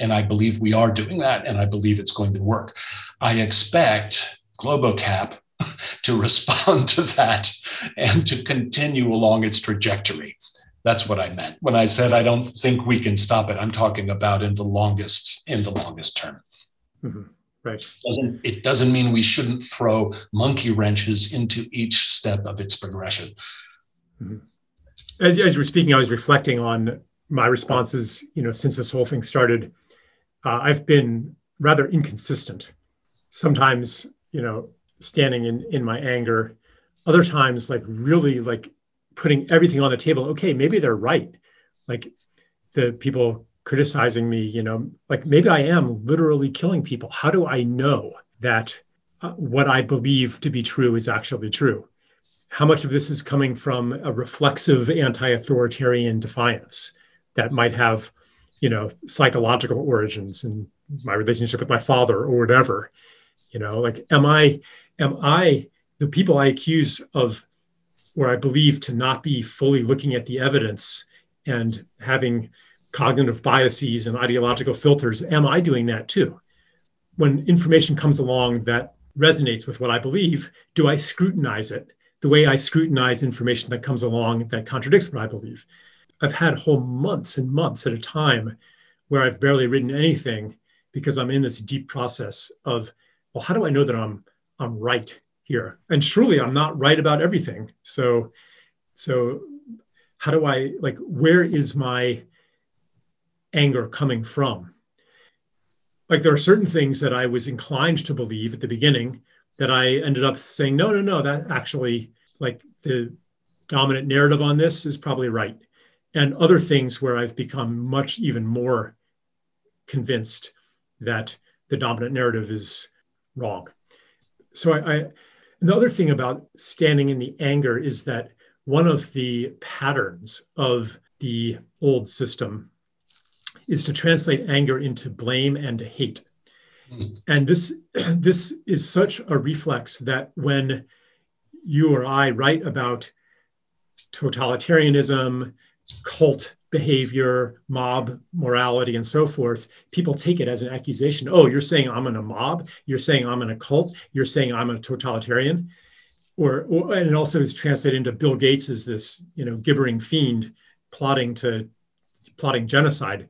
And I believe we are doing that, and I believe it's going to work. I expect Globocap <laughs> to respond to that and to continue along its trajectory. That's what I meant when I said I don't think we can stop it. I'm talking about in the longest in the longest term. Mm-hmm. Right. Doesn't, it doesn't mean we shouldn't throw monkey wrenches into each step of its progression. Mm-hmm. As, as you were speaking, I was reflecting on my responses, you know, since this whole thing started. Uh, I've been rather inconsistent. Sometimes, you know, standing in, in my anger, other times, like really like putting everything on the table. Okay, maybe they're right. Like the people criticizing me, you know, like maybe I am literally killing people. How do I know that uh, what I believe to be true is actually true? How much of this is coming from a reflexive anti-authoritarian defiance that might have, you know, psychological origins in my relationship with my father or whatever? You know, like am I am I the people I accuse of where I believe to not be fully looking at the evidence and having cognitive biases and ideological filters, am I doing that too? When information comes along that resonates with what I believe, do I scrutinize it the way I scrutinize information that comes along that contradicts what I believe? I've had whole months and months at a time where I've barely written anything because I'm in this deep process of, well, how do I know that I'm I'm right here? And truly, I'm not right about everything. So, so how do I like? Where is my anger coming from. Like there are certain things that I was inclined to believe at the beginning that I ended up saying, no, no, no, that actually, like the dominant narrative on this is probably right. And other things where I've become much even more convinced that the dominant narrative is wrong. So I, I the other thing about standing in the anger is that one of the patterns of the old system is to translate anger into blame and hate. And this, <clears throat> this is such a reflex that when you or I write about totalitarianism, cult behavior, mob morality, and so forth, people take it as an accusation. Oh, you're saying I'm in a mob. You're saying I'm in a cult. You're saying I'm a totalitarian. Or, or and it also is translated into Bill Gates as this, you know, gibbering fiend plotting to plotting genocide.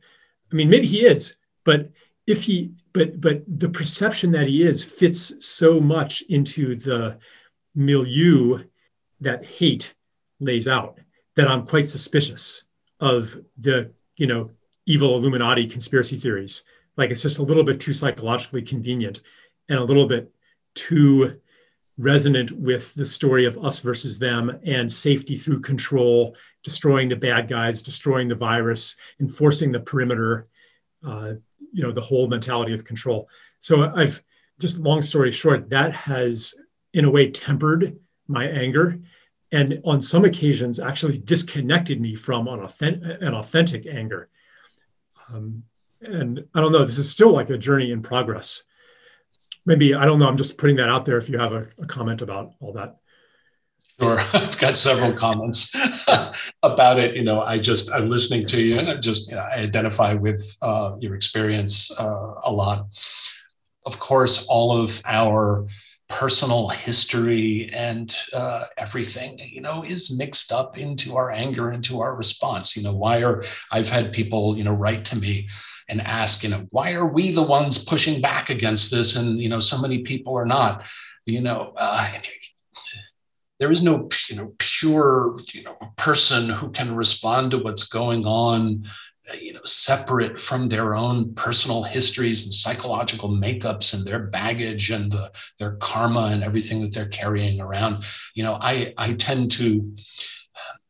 I mean, maybe he is, but if he, but but the perception that he is fits so much into the milieu that hate lays out that I'm quite suspicious of the you know evil Illuminati conspiracy theories. Like it's just a little bit too psychologically convenient and a little bit too resonant with the story of us versus them and safety through control, destroying the bad guys, destroying the virus, enforcing the perimeter, uh, you know, the whole mentality of control. So I've just long story short, that has in a way tempered my anger and on some occasions actually disconnected me from an authentic, an authentic anger. Um, and I don't know, this is still like a journey in progress. Maybe, I don't know, I'm just putting that out there if you have a, a comment about all that. Sure, <laughs> I've got several comments <laughs> about it. You know, I just I'm listening to you, and I just you know, I identify with uh, your experience uh, a lot. Of course, all of our personal history and uh, everything you know is mixed up into our anger into our response you know why are i've had people you know write to me and ask you know why are we the ones pushing back against this and you know so many people are not you know uh, there is no you know pure you know person who can respond to what's going on you know separate from their own personal histories and psychological makeups and their baggage and the, their karma and everything that they're carrying around you know i i tend to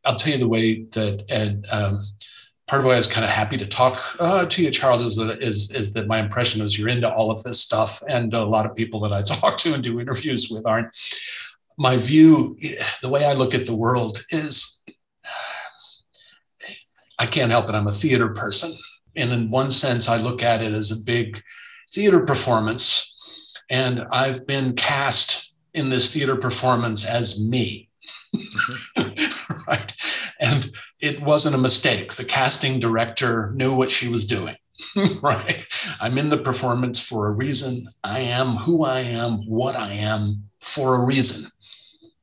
i'll tell you the way that ed um, part of why I was kind of happy to talk uh, to you, Charles, is that is is that my impression is you're into all of this stuff, and a lot of people that I <laughs> talk to and do interviews with aren't. My view, the way I look at the world, is I can't help it. I'm a theater person. And in one sense, I look at it as a big theater performance. And I've been cast in this theater performance as me. <laughs> right. And it wasn't a mistake. The casting director knew what she was doing. <laughs> right. I'm in the performance for a reason. I am who I am, what I am for a reason.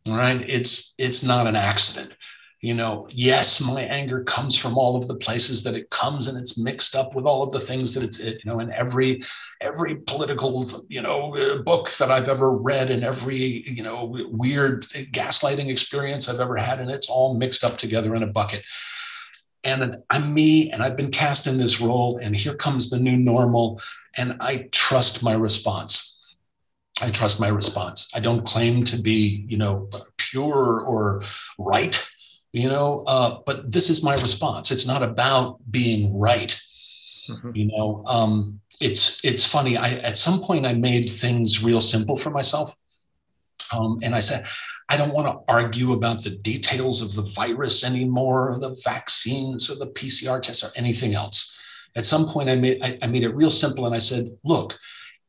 Right. It's it's not an accident. You know yes my anger comes from all of the places that it comes and it's mixed up with all of the things that it's it you know in every every political you know uh, book that i've ever read and every you know weird gaslighting experience i've ever had and it's all mixed up together in a bucket. And i'm me and i've been cast in this role and here comes the new normal and i trust my response I trust my response. I don't claim to be, you know, pure or right you know uh, but this is my response. It's not about being right. Mm-hmm. you know um, it's it's funny. I at some point i made things real simple for myself. Um, and i said i don't want to argue about the details of the virus anymore or the vaccines or the pcr tests or anything else. At some point i made I, I made it real simple and i said look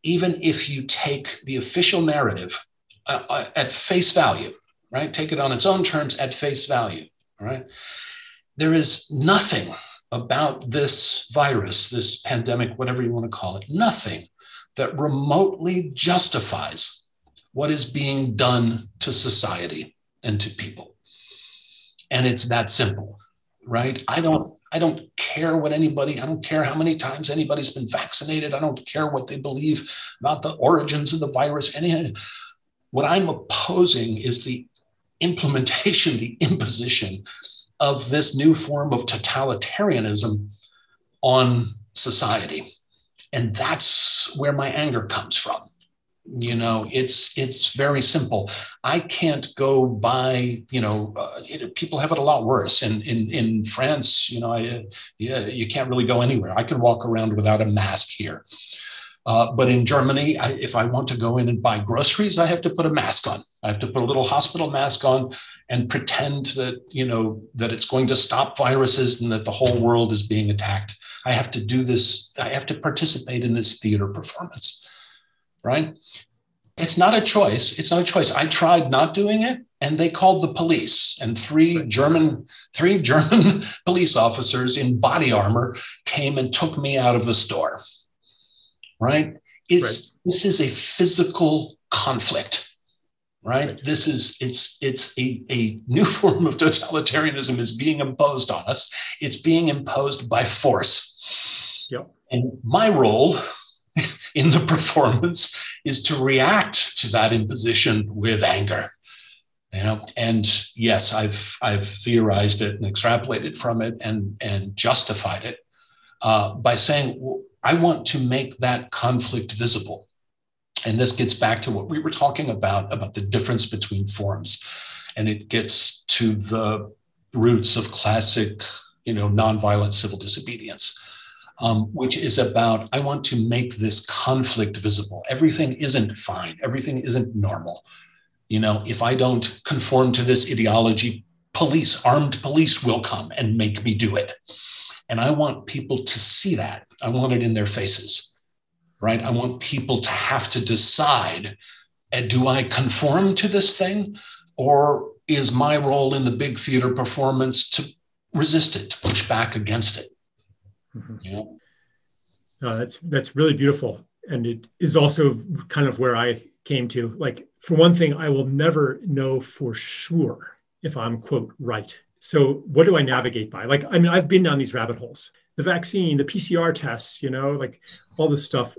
even if you take the official narrative uh, uh at face value right? Take it on its own terms at face value, right? There is nothing about this virus, this pandemic, whatever you want to call it, nothing that remotely justifies what is being done to society and to people. And it's that simple, right? I don't I don't care what anybody, I don't care how many times anybody's been vaccinated. I don't care what they believe about the origins of the virus. Any, what I'm opposing is the implementation, the imposition of this new form of totalitarianism on society. And that's where my anger comes from. You know, it's it's very simple. I can't go buy. You know, uh, it, people have it a lot worse. In in in France, you know, I, yeah, you can't really go anywhere. I can walk around without a mask here. Uh, but in Germany, I, if I want to go in and buy groceries, I have to put a mask on. I have to put a little hospital mask on and pretend that you know that it's going to stop viruses and that the whole world is being attacked. I have to do this. I have to participate in this theater performance, right? It's not a choice. It's not a choice. I tried not doing it, and they called the police. And three German, <laughs> three German police officers in body armor came and took me out of the store. Right? It's right. this is a physical conflict. Right? right? This is it's it's a, a new <laughs> form of totalitarianism is being imposed on us. It's being imposed by force. Yep. And my role in the performance is to react to that imposition with anger. You know, and yes, I've I've theorized it and extrapolated from it and and justified it uh, by saying well, I want to make that conflict visible. And this gets back to what we were talking about about the difference between forms, and it gets to the roots of classic, you know, nonviolent civil disobedience um, which is about I want to make this conflict visible. Everything isn't fine, everything isn't normal. You know, if I don't conform to this ideology, police, armed police will come and make me do it. And I want people to see that. I want it in their faces, right? I want people to have to decide uh, do I conform to this thing? Or is my role in the big theater performance to resist it, to push back against it? Mm-hmm. Know? No, that's that's really beautiful, and it is also kind of where I came to. Like, for one thing, I will never know for sure if I'm quote right. So, what do I navigate by? Like, I mean, I've been down these rabbit holes. The vaccine, the PCR tests, you know, like all this stuff.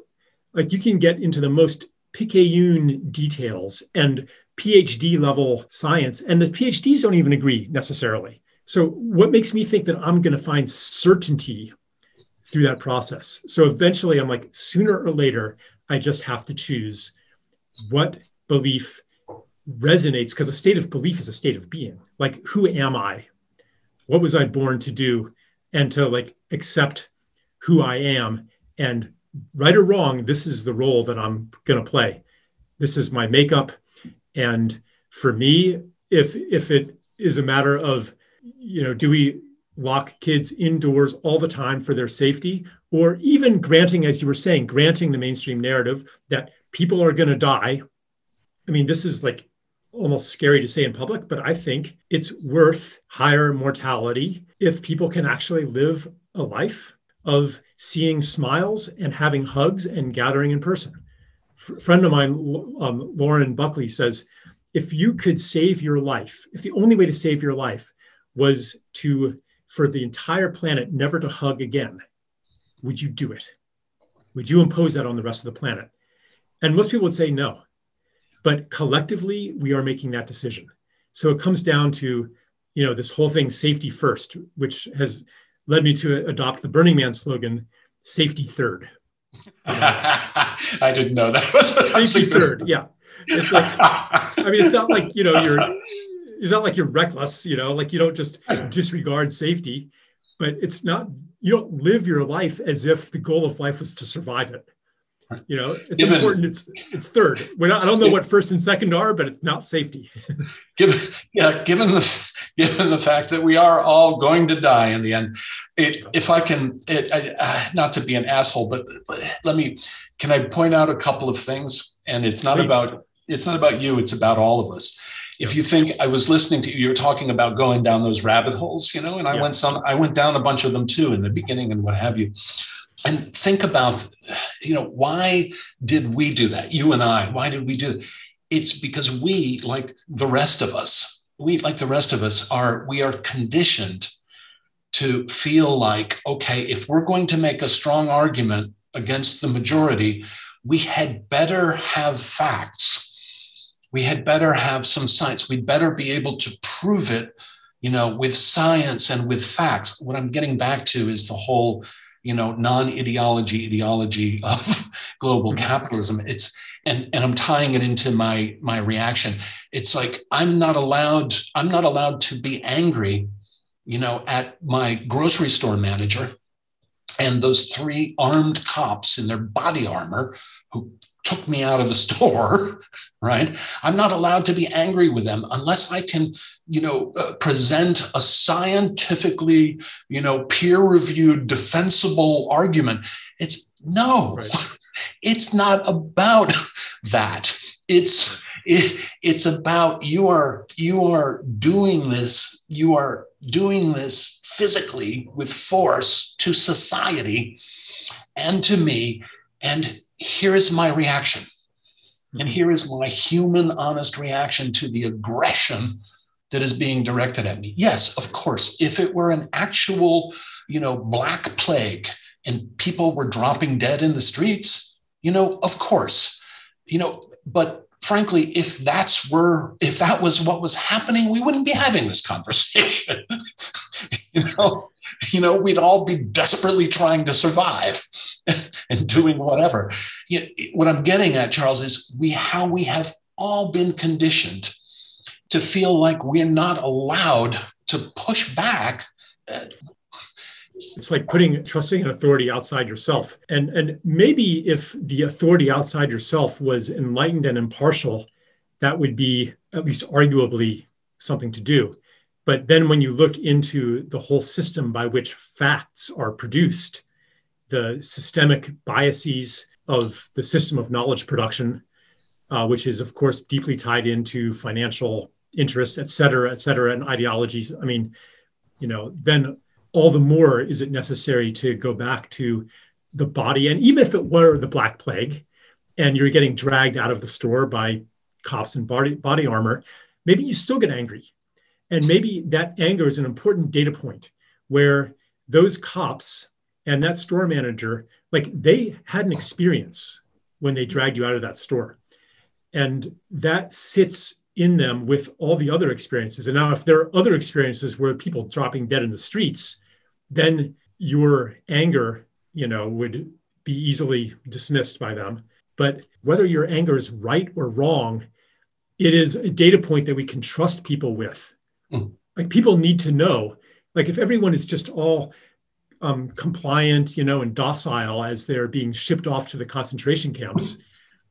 Like, you can get into the most picayune details and PhD level science, and the PhDs don't even agree necessarily. So, what makes me think that I'm going to find certainty through that process. So eventually I'm like, sooner or later, I just have to choose what belief resonates because a state of belief is a state of being. Like, who am I? What was I born to do? And to like accept who I am. And right or wrong, this is the role that I'm going to play. This is my makeup. And for me, if if it is a matter of, you know, do we lock kids indoors all the time for their safety, or even granting, as you were saying, granting the mainstream narrative that people are going to die. I mean, this is like almost scary to say in public, but I think it's worth higher mortality if people can actually live a life of seeing smiles and having hugs and gathering in person. A friend of mine, um, Lauren Buckley, says if you could save your life, if the only way to save your life was to for the entire planet never to hug again, would you do it? Would you impose that on the rest of the planet? And most people would say no. But collectively, we are making that decision. So it comes down to, you know, this whole thing safety first, which has led me to adopt the Burning Man slogan, safety third. <laughs> I didn't know that was safety third. Yeah. It's like, I mean, it's not like, you know, you're <laughs> it's not like you're reckless, you know, like you don't just disregard safety, but it's not, you don't live your life as if the goal of life was to survive it. You know, it's given, important. It's it's third. Not, I don't know what first and second are, but it's not safety. <laughs> given, yeah, given the given the fact that we are all going to die in the end, it, if I can, it, I, uh, not to be an asshole, but let me, can I point out a couple of things? And it's not Please. about it's not about you. It's about all of us if you think I was listening to you, you were talking about going down those rabbit holes, you know, and I yeah. went some, I went down a bunch of them too in the beginning and what have you. And think about, you know, why did we do that? You and I, why did we do it? It's because we, like the rest of us, we, like the rest of us, are we are conditioned to feel like, okay, if we're going to make a strong argument against the majority, we had better have facts we had better have some science. We'd better be able to prove it, you know, with science and with facts. What I'm getting back to is the whole, you know, non-ideology ideology of <laughs> global mm-hmm. capitalism. It's and and I'm tying it into my my reaction. It's like I'm not allowed. I'm not allowed to be angry, you know, at my grocery store manager and those three armed cops in their body armor who took me out of the <laughs> store right? I'm not allowed to be angry with them unless i can you know uh, present a scientifically you know peer reviewed defensible argument. It's no right. <laughs> it's not about that. It's it, it's about you are you are doing this you are doing this physically with force to society and to me and here is my reaction. And mm-hmm. here is my human, honest reaction to the aggression that is being directed at me. Yes, of course, if it were an actual, you know, black plague and people were dropping dead in the streets, you know, of course, you know, but frankly, if that's were if that was what was happening, we wouldn't be having this conversation. <laughs> you know, <laughs> you know, we'd all be desperately trying to survive <laughs> and doing whatever. You know, what I'm getting at, Charles, is we how we have all been conditioned to feel like we're not allowed to push back. It's like putting trusting an authority outside yourself. And and maybe if the authority outside yourself was enlightened and impartial that would be at least arguably something to do but then when you look into the whole system by which facts are produced the systemic biases of the system of knowledge production uh, which is of course deeply tied into financial interests et cetera et cetera and ideologies i mean you know then all the more is it necessary to go back to the body. And even if it were the Black Plague and you're getting dragged out of the store by cops in body, body armor, maybe you still get angry. And maybe that anger is an important data point where those cops and that store manager, like they had an experience when they dragged you out of that store. And that sits in them with all the other experiences. And now, if there are other experiences where people dropping dead in the streets, then your anger, you know, would be easily dismissed by them. But whether your anger is right or wrong, it is a data point that we can trust people with. Mm. Like people need to know. Like if everyone is just all um, compliant, you know, and docile as they're being shipped off to the concentration camps,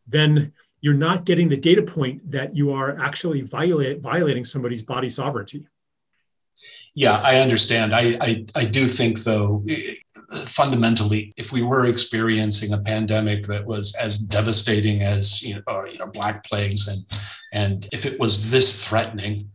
then you're not getting the data point that you are actually violate, violating somebody's body sovereignty. Yeah, I understand. I, I, I do think, though, fundamentally, if we were experiencing a pandemic that was as devastating as you know, or, you know, black plagues, and and if it was this threatening,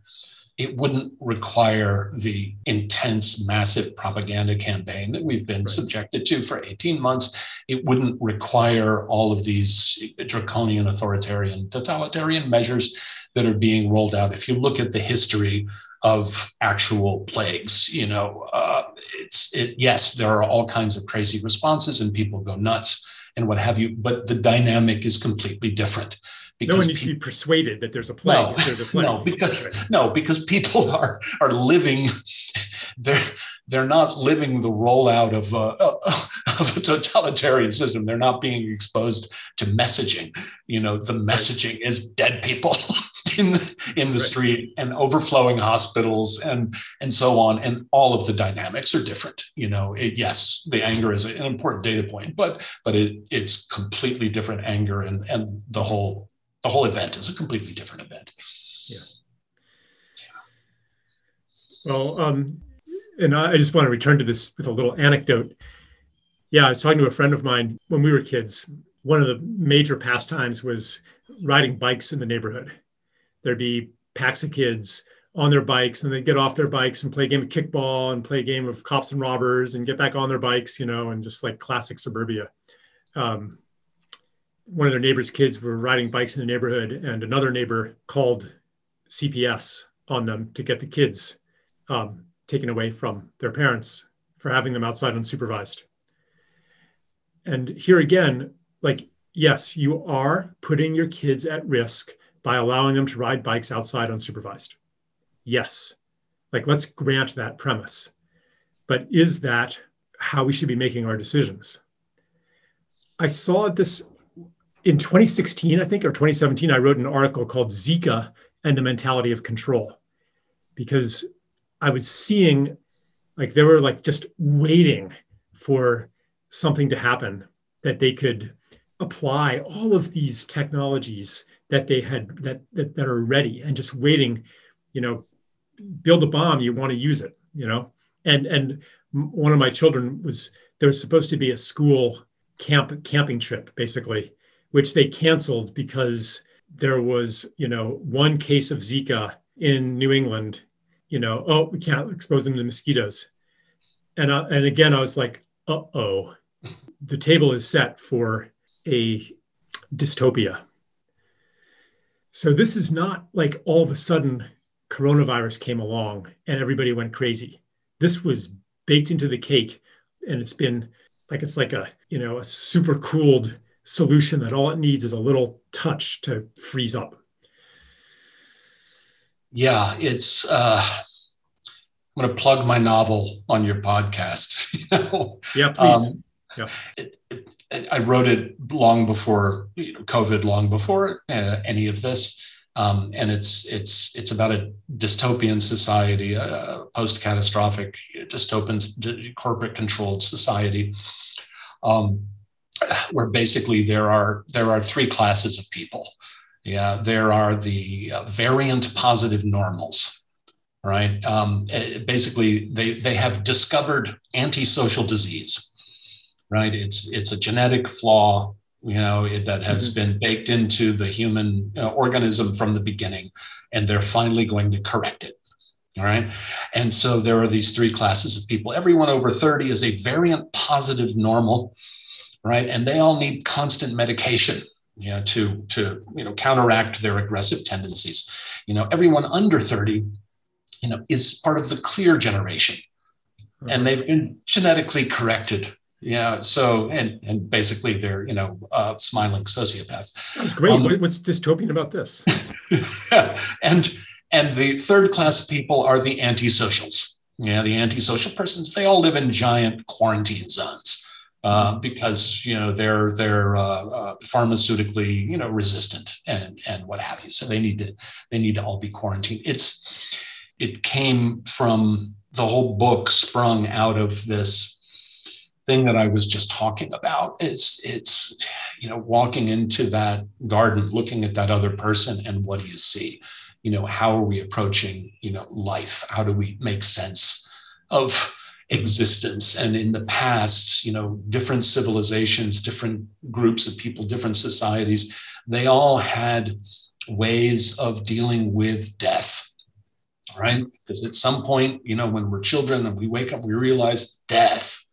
it wouldn't require the intense, massive propaganda campaign that we've been right. subjected to for 18 months. It wouldn't require all of these draconian, authoritarian, totalitarian measures that are being rolled out. If you look at the history of actual plagues. You know, uh, it's it. Yes, there are all kinds of crazy responses, and people go nuts and what have you. But the dynamic is completely different. No one needs people, to be persuaded that there's a plague. No, there's a <laughs> plague. no, because no, because people <laughs> are are living. They're they're not living the rollout of uh, uh, a, <laughs> of a totalitarian system. They're not being exposed to messaging. You know, the messaging is dead people in the, in the right. street and overflowing hospitals and and so on. And all of the dynamics are different. You know, it, yes, the anger is an important data point, but but it it's completely different anger and and the whole the whole event is a completely different event. Yeah. Well, um, and I just want to return to this with a little anecdote. Yeah, I was talking to a friend of mine when we were kids. One of the major pastimes was riding bikes in the neighborhood. There'd be packs of kids on their bikes and they'd get off their bikes and play a game of kickball and play a game of cops and robbers and get back on their bikes, you know, and just like classic suburbia. Um, one of their neighbors' kids were riding bikes in the neighborhood, and another neighbor called CPS on them to get the kids um, taken away from their parents for having them outside unsupervised. And here again, like, yes, you are putting your kids at risk by allowing them to ride bikes outside unsupervised. Yes. Like, let's grant that premise. But is that how we should be making our decisions? I saw this in 2016, I think, or 2017, I wrote an article called Zika and the Mentality of Control because I was seeing like they were like just waiting for something to happen that they could apply all of these technologies that they had that, that that are ready and just waiting you know build a bomb you want to use it you know? And and one of my children was there was supposed to be a school camp camping trip basically which they canceled because there was you know one case of zika in new england you know oh we can't expose them to mosquitoes and uh, and again i was like uh-oh the table is set for a dystopia so this is not like all of a sudden coronavirus came along and everybody went crazy. This was baked into the cake and it's been like it's like a, you know, a super cooled solution that all it needs is a little touch to freeze up. Yeah, it's uh I'm going to plug my novel on your podcast. <laughs> you know? Yeah, please. Um, yeah. It, it, I wrote it long before you know, COVID, long before uh, any of this, um, and it's it's it's about a dystopian society, a post-catastrophic dystopian corporate-controlled society, um, where basically there are there are three classes of people. Yeah, there are the uh, variant positive normals, right? Um, eh, basically, they they have discovered antisocial disease right? It's it's a genetic flaw, you know, it, that has mm-hmm. been baked into the human uh, organism from the beginning, and they're finally going to correct it. All right. And so there are these three classes of people. Everyone over 30 is a variant positive normal, right? And they all need constant medication you know, to, to you know, counteract their aggressive tendencies. You know, everyone under 30, you know, is part of the clear generation. And they've been genetically corrected yeah. So, and and basically, they're you know uh, smiling sociopaths. Sounds great. Um, What's dystopian about this? <laughs> and and the third class of people are the antisocials. Yeah, the antisocial persons. They all live in giant quarantine zones. Uh, because you know they're they're uh, uh, pharmaceutically you know resistant and and what have you. So they need to they need to all be quarantined. It's it came from the whole book sprung out of this thing that I was just talking about. It's it's you know walking into that garden, looking at that other person, and what do you see? You know, how are we approaching you know life? How do we make sense of existence? And in the past, you know, different civilizations, different groups of people, different societies, they all had ways of dealing with death right? Because at some point, you know, when we're children and we wake up, we realize death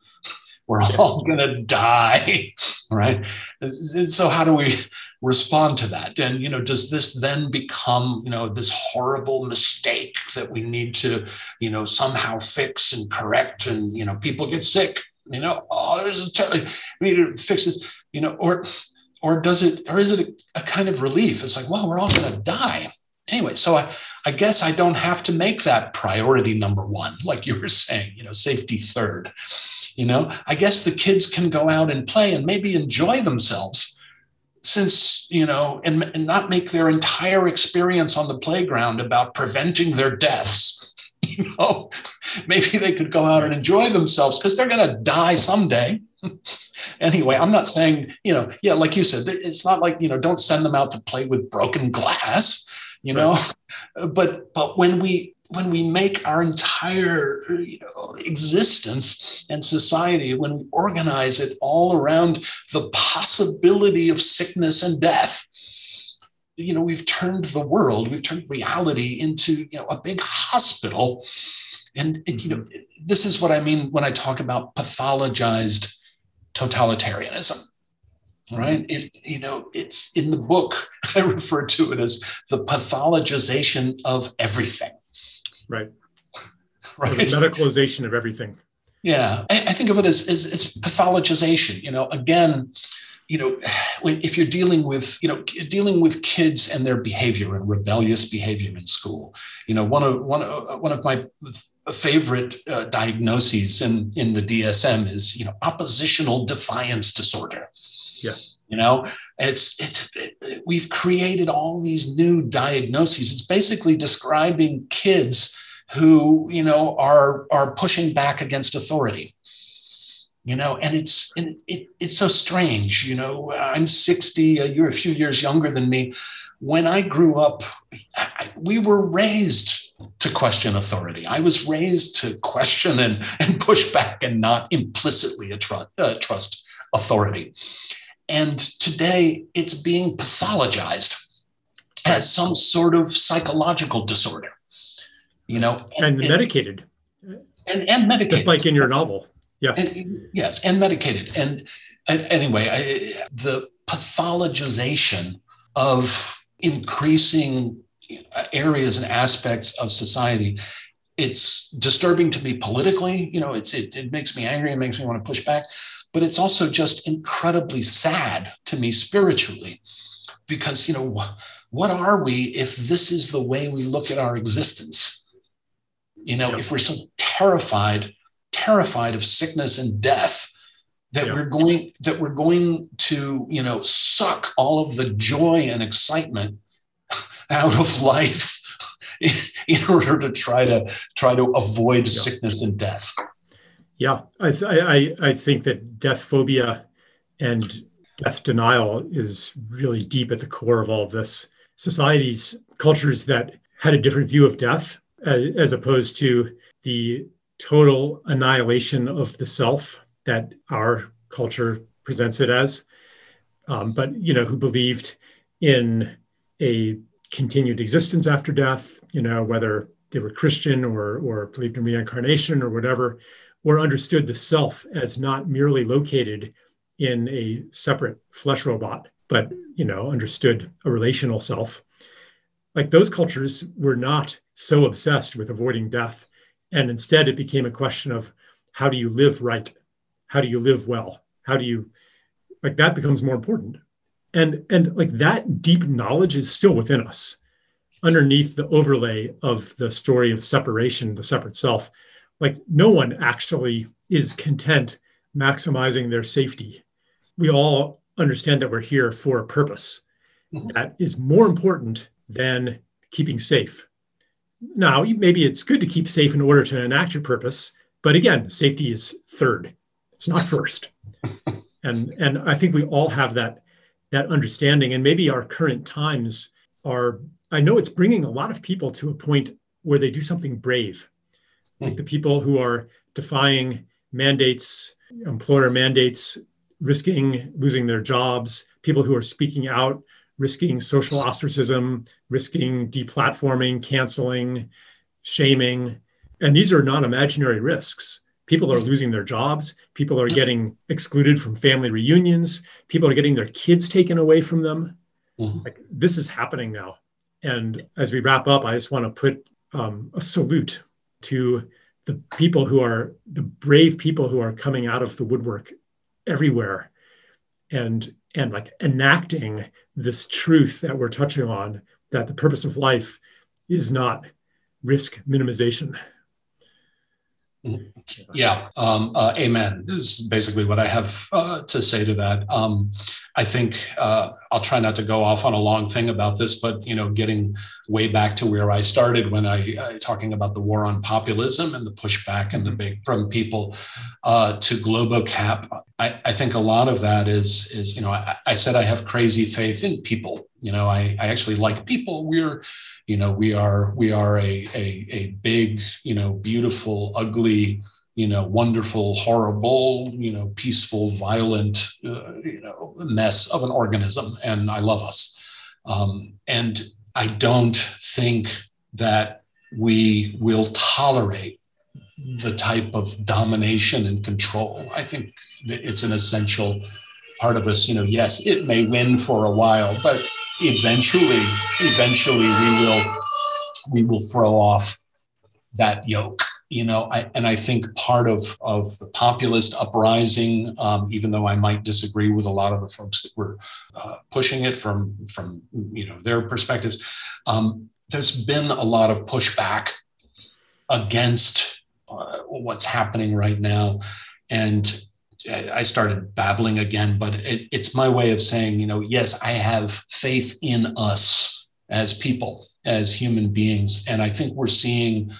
we're all <laughs> going to die <laughs> right? And so how do we respond to that? And you know does this then become you know this horrible mistake that we need to you know somehow fix and correct? And you know people get sick you know oh this is terrible we need to fix this you know or or does it or is it a, a kind of relief? It's like well we're all going to die. Anyway so i i guess i don't have to make that priority number one like you were saying you know safety third you know i guess the kids can go out and play and maybe enjoy themselves since you know and, and not make their entire experience on the playground about preventing their deaths. <laughs> You know maybe they could go out and enjoy themselves because they're going to die someday. <laughs> Anyway i'm not saying you know yeah like you said it's not like you know don't send them out to play with broken glass you know? Right. but but when we when we make our entire you know, existence and society, when we organize it all around the possibility of sickness and death, you know, we've turned the world, we've turned reality into you know a big hospital. And you know, this is what I mean when I talk about pathologized totalitarianism right it, you know it's in the book <laughs> i refer to it as the pathologization of everything Right. <laughs> right. The medicalization of everything. Yeah. I, I think of it as, as, as pathologization. You know, again, you know if you're dealing with you know dealing with kids and their behavior and rebellious behavior in school you know one of one of one of my favorite uh, diagnoses in in the DSM is you know oppositional defiance disorder yeah you know? It's it's it, we've created all these new diagnoses. It's basically describing kids who you know are are pushing back against authority you know? And it's and it, it's so strange you know? I'm 60 you're a few years younger than me. When i grew up I, we were raised to question authority. I was raised to question and, and push back and not implicitly uh, trust authority and today it's being pathologized as some sort of psychological disorder you know and, and medicated. And, and medicated. Just like in your novel. Yeah. And, yes, and medicated. And, and anyway, I, the pathologization of increasing areas and aspects of society it's disturbing to me politically. You know it's it, it makes me angry. It makes me want to push back but it's also just incredibly sad to me spiritually because you know what are we if this is the way we look at our existence you know if we're so terrified terrified of sickness and death that yeah. we're going that we're going to you know suck all of the joy and excitement <laughs> out of life <laughs> in order to try to try to avoid yeah. sickness and death yeah I, th- I i think that death phobia and death denial is really deep at the core of all of this. Societies cultures that had a different view of death as, as opposed to the total annihilation of the self that our culture presents it as, um, but you know, who believed in a continued existence after death, you know, whether they were Christian or or believed in reincarnation or whatever, or understood the self as not merely located in a separate flesh robot, but you know, understood a relational self. Like those cultures were not so obsessed with avoiding death and instead, it became a question of how do you live right? How do you live well? How do you, like, that becomes more important. And, and like that deep knowledge is still within us underneath the overlay of the story of separation, the separate self. Like, no one actually is content maximizing their safety. We all understand that we're here for a purpose mm-hmm. that is more important than keeping safe now, maybe it's good to keep safe in order to enact your purpose, but again, safety is third. It's not first. <laughs> and and I think we all have that that understanding and maybe our current times are I know it's bringing a lot of people to a point where they do something brave. Like the people who are defying mandates, employer mandates, risking losing their jobs, people who are speaking out risking social ostracism, risking deplatforming, canceling, shaming. And these are non imaginary risks. People are losing their jobs. People are getting excluded from family reunions. People are getting their kids taken away from them. Mm-hmm. Like, this is happening now. And as we wrap up, I just want to put um, a salute to the people who are the brave people who are coming out of the woodwork everywhere and and like enacting this truth that we're touching on that the purpose of life is not risk minimization. Yeah, um, uh, amen is basically what I have uh, to say to that. Um, I think uh, I'll try not to go off on a long thing about this, but you know, getting way back to where I started when I, I talking about the war on populism and the pushback and the mm-hmm. big from people uh, to Globocap. I, I, think a lot of that is is you know I, I, said I have crazy faith in people. You know, I, I actually like people. We're you know we are we are a a, a big you know beautiful ugly you know, wonderful, horrible, you know, peaceful, violent, uh, you know, mess of an organism. And I love us. Um, and I don't think that we will tolerate the type of domination and control. I think it's an essential part of us. You know, yes, it may win for a while, but eventually, eventually we will we will throw off that yoke you know, I, and I think part of, of the populist uprising, um, even though I might disagree with a lot of the folks that were uh, pushing it from, from, you know, their perspectives, um, there's been a lot of pushback against uh, what's happening right now. And I started babbling again, but it, it's my way of saying, you know, yes, I have faith in us as people, as human beings. And I think we're seeing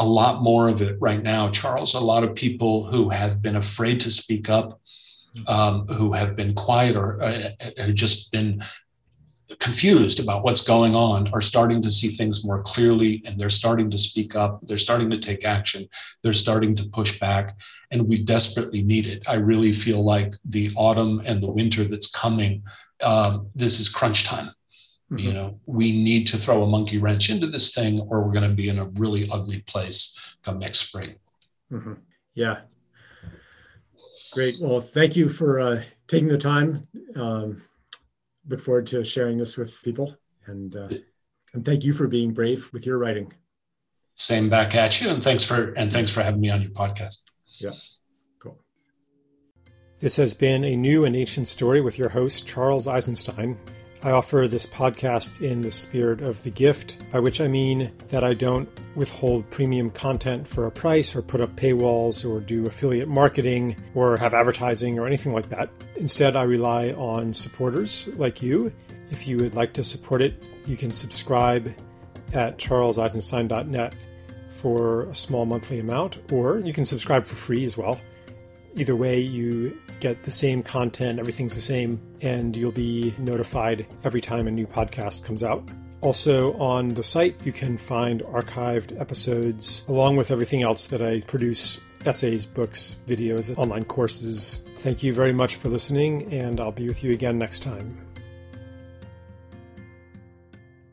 a lot more of it right now, Charles. A lot of people who have been afraid to speak up, um, who have been quiet or uh, have just been confused about what's going on are starting to see things more clearly and they're starting to speak up. They're starting to take action. They're starting to push back and we desperately need it. I really feel like the autumn and the winter that's coming um, this is crunch time mm-hmm. you know we need to throw a monkey wrench into this thing or we're going to be in a really ugly place come next spring mm-hmm. yeah great well thank you for uh, taking the time um, look forward to sharing this with people. And uh, and thank you for being brave with your writing. Same back at you, and thanks for and thanks for having me on your podcast. Yeah, cool. This has been a new and ancient story with your host Charles Eisenstein. I offer this podcast in the spirit of the gift, by which I mean that I don't withhold premium content for a price or put up paywalls or do affiliate marketing or have advertising or anything like that. Instead, I rely on supporters like you. If you would like to support it, you can subscribe at charleseisenstein.net for a small monthly amount, or you can subscribe for free as well. Either way, you get the same content, everything's the same, and you'll be notified every time a new podcast comes out. Also, on the site, you can find archived episodes along with everything else that I produce essays, books, videos, online courses. Thank you very much for listening, and I'll be with you again next time.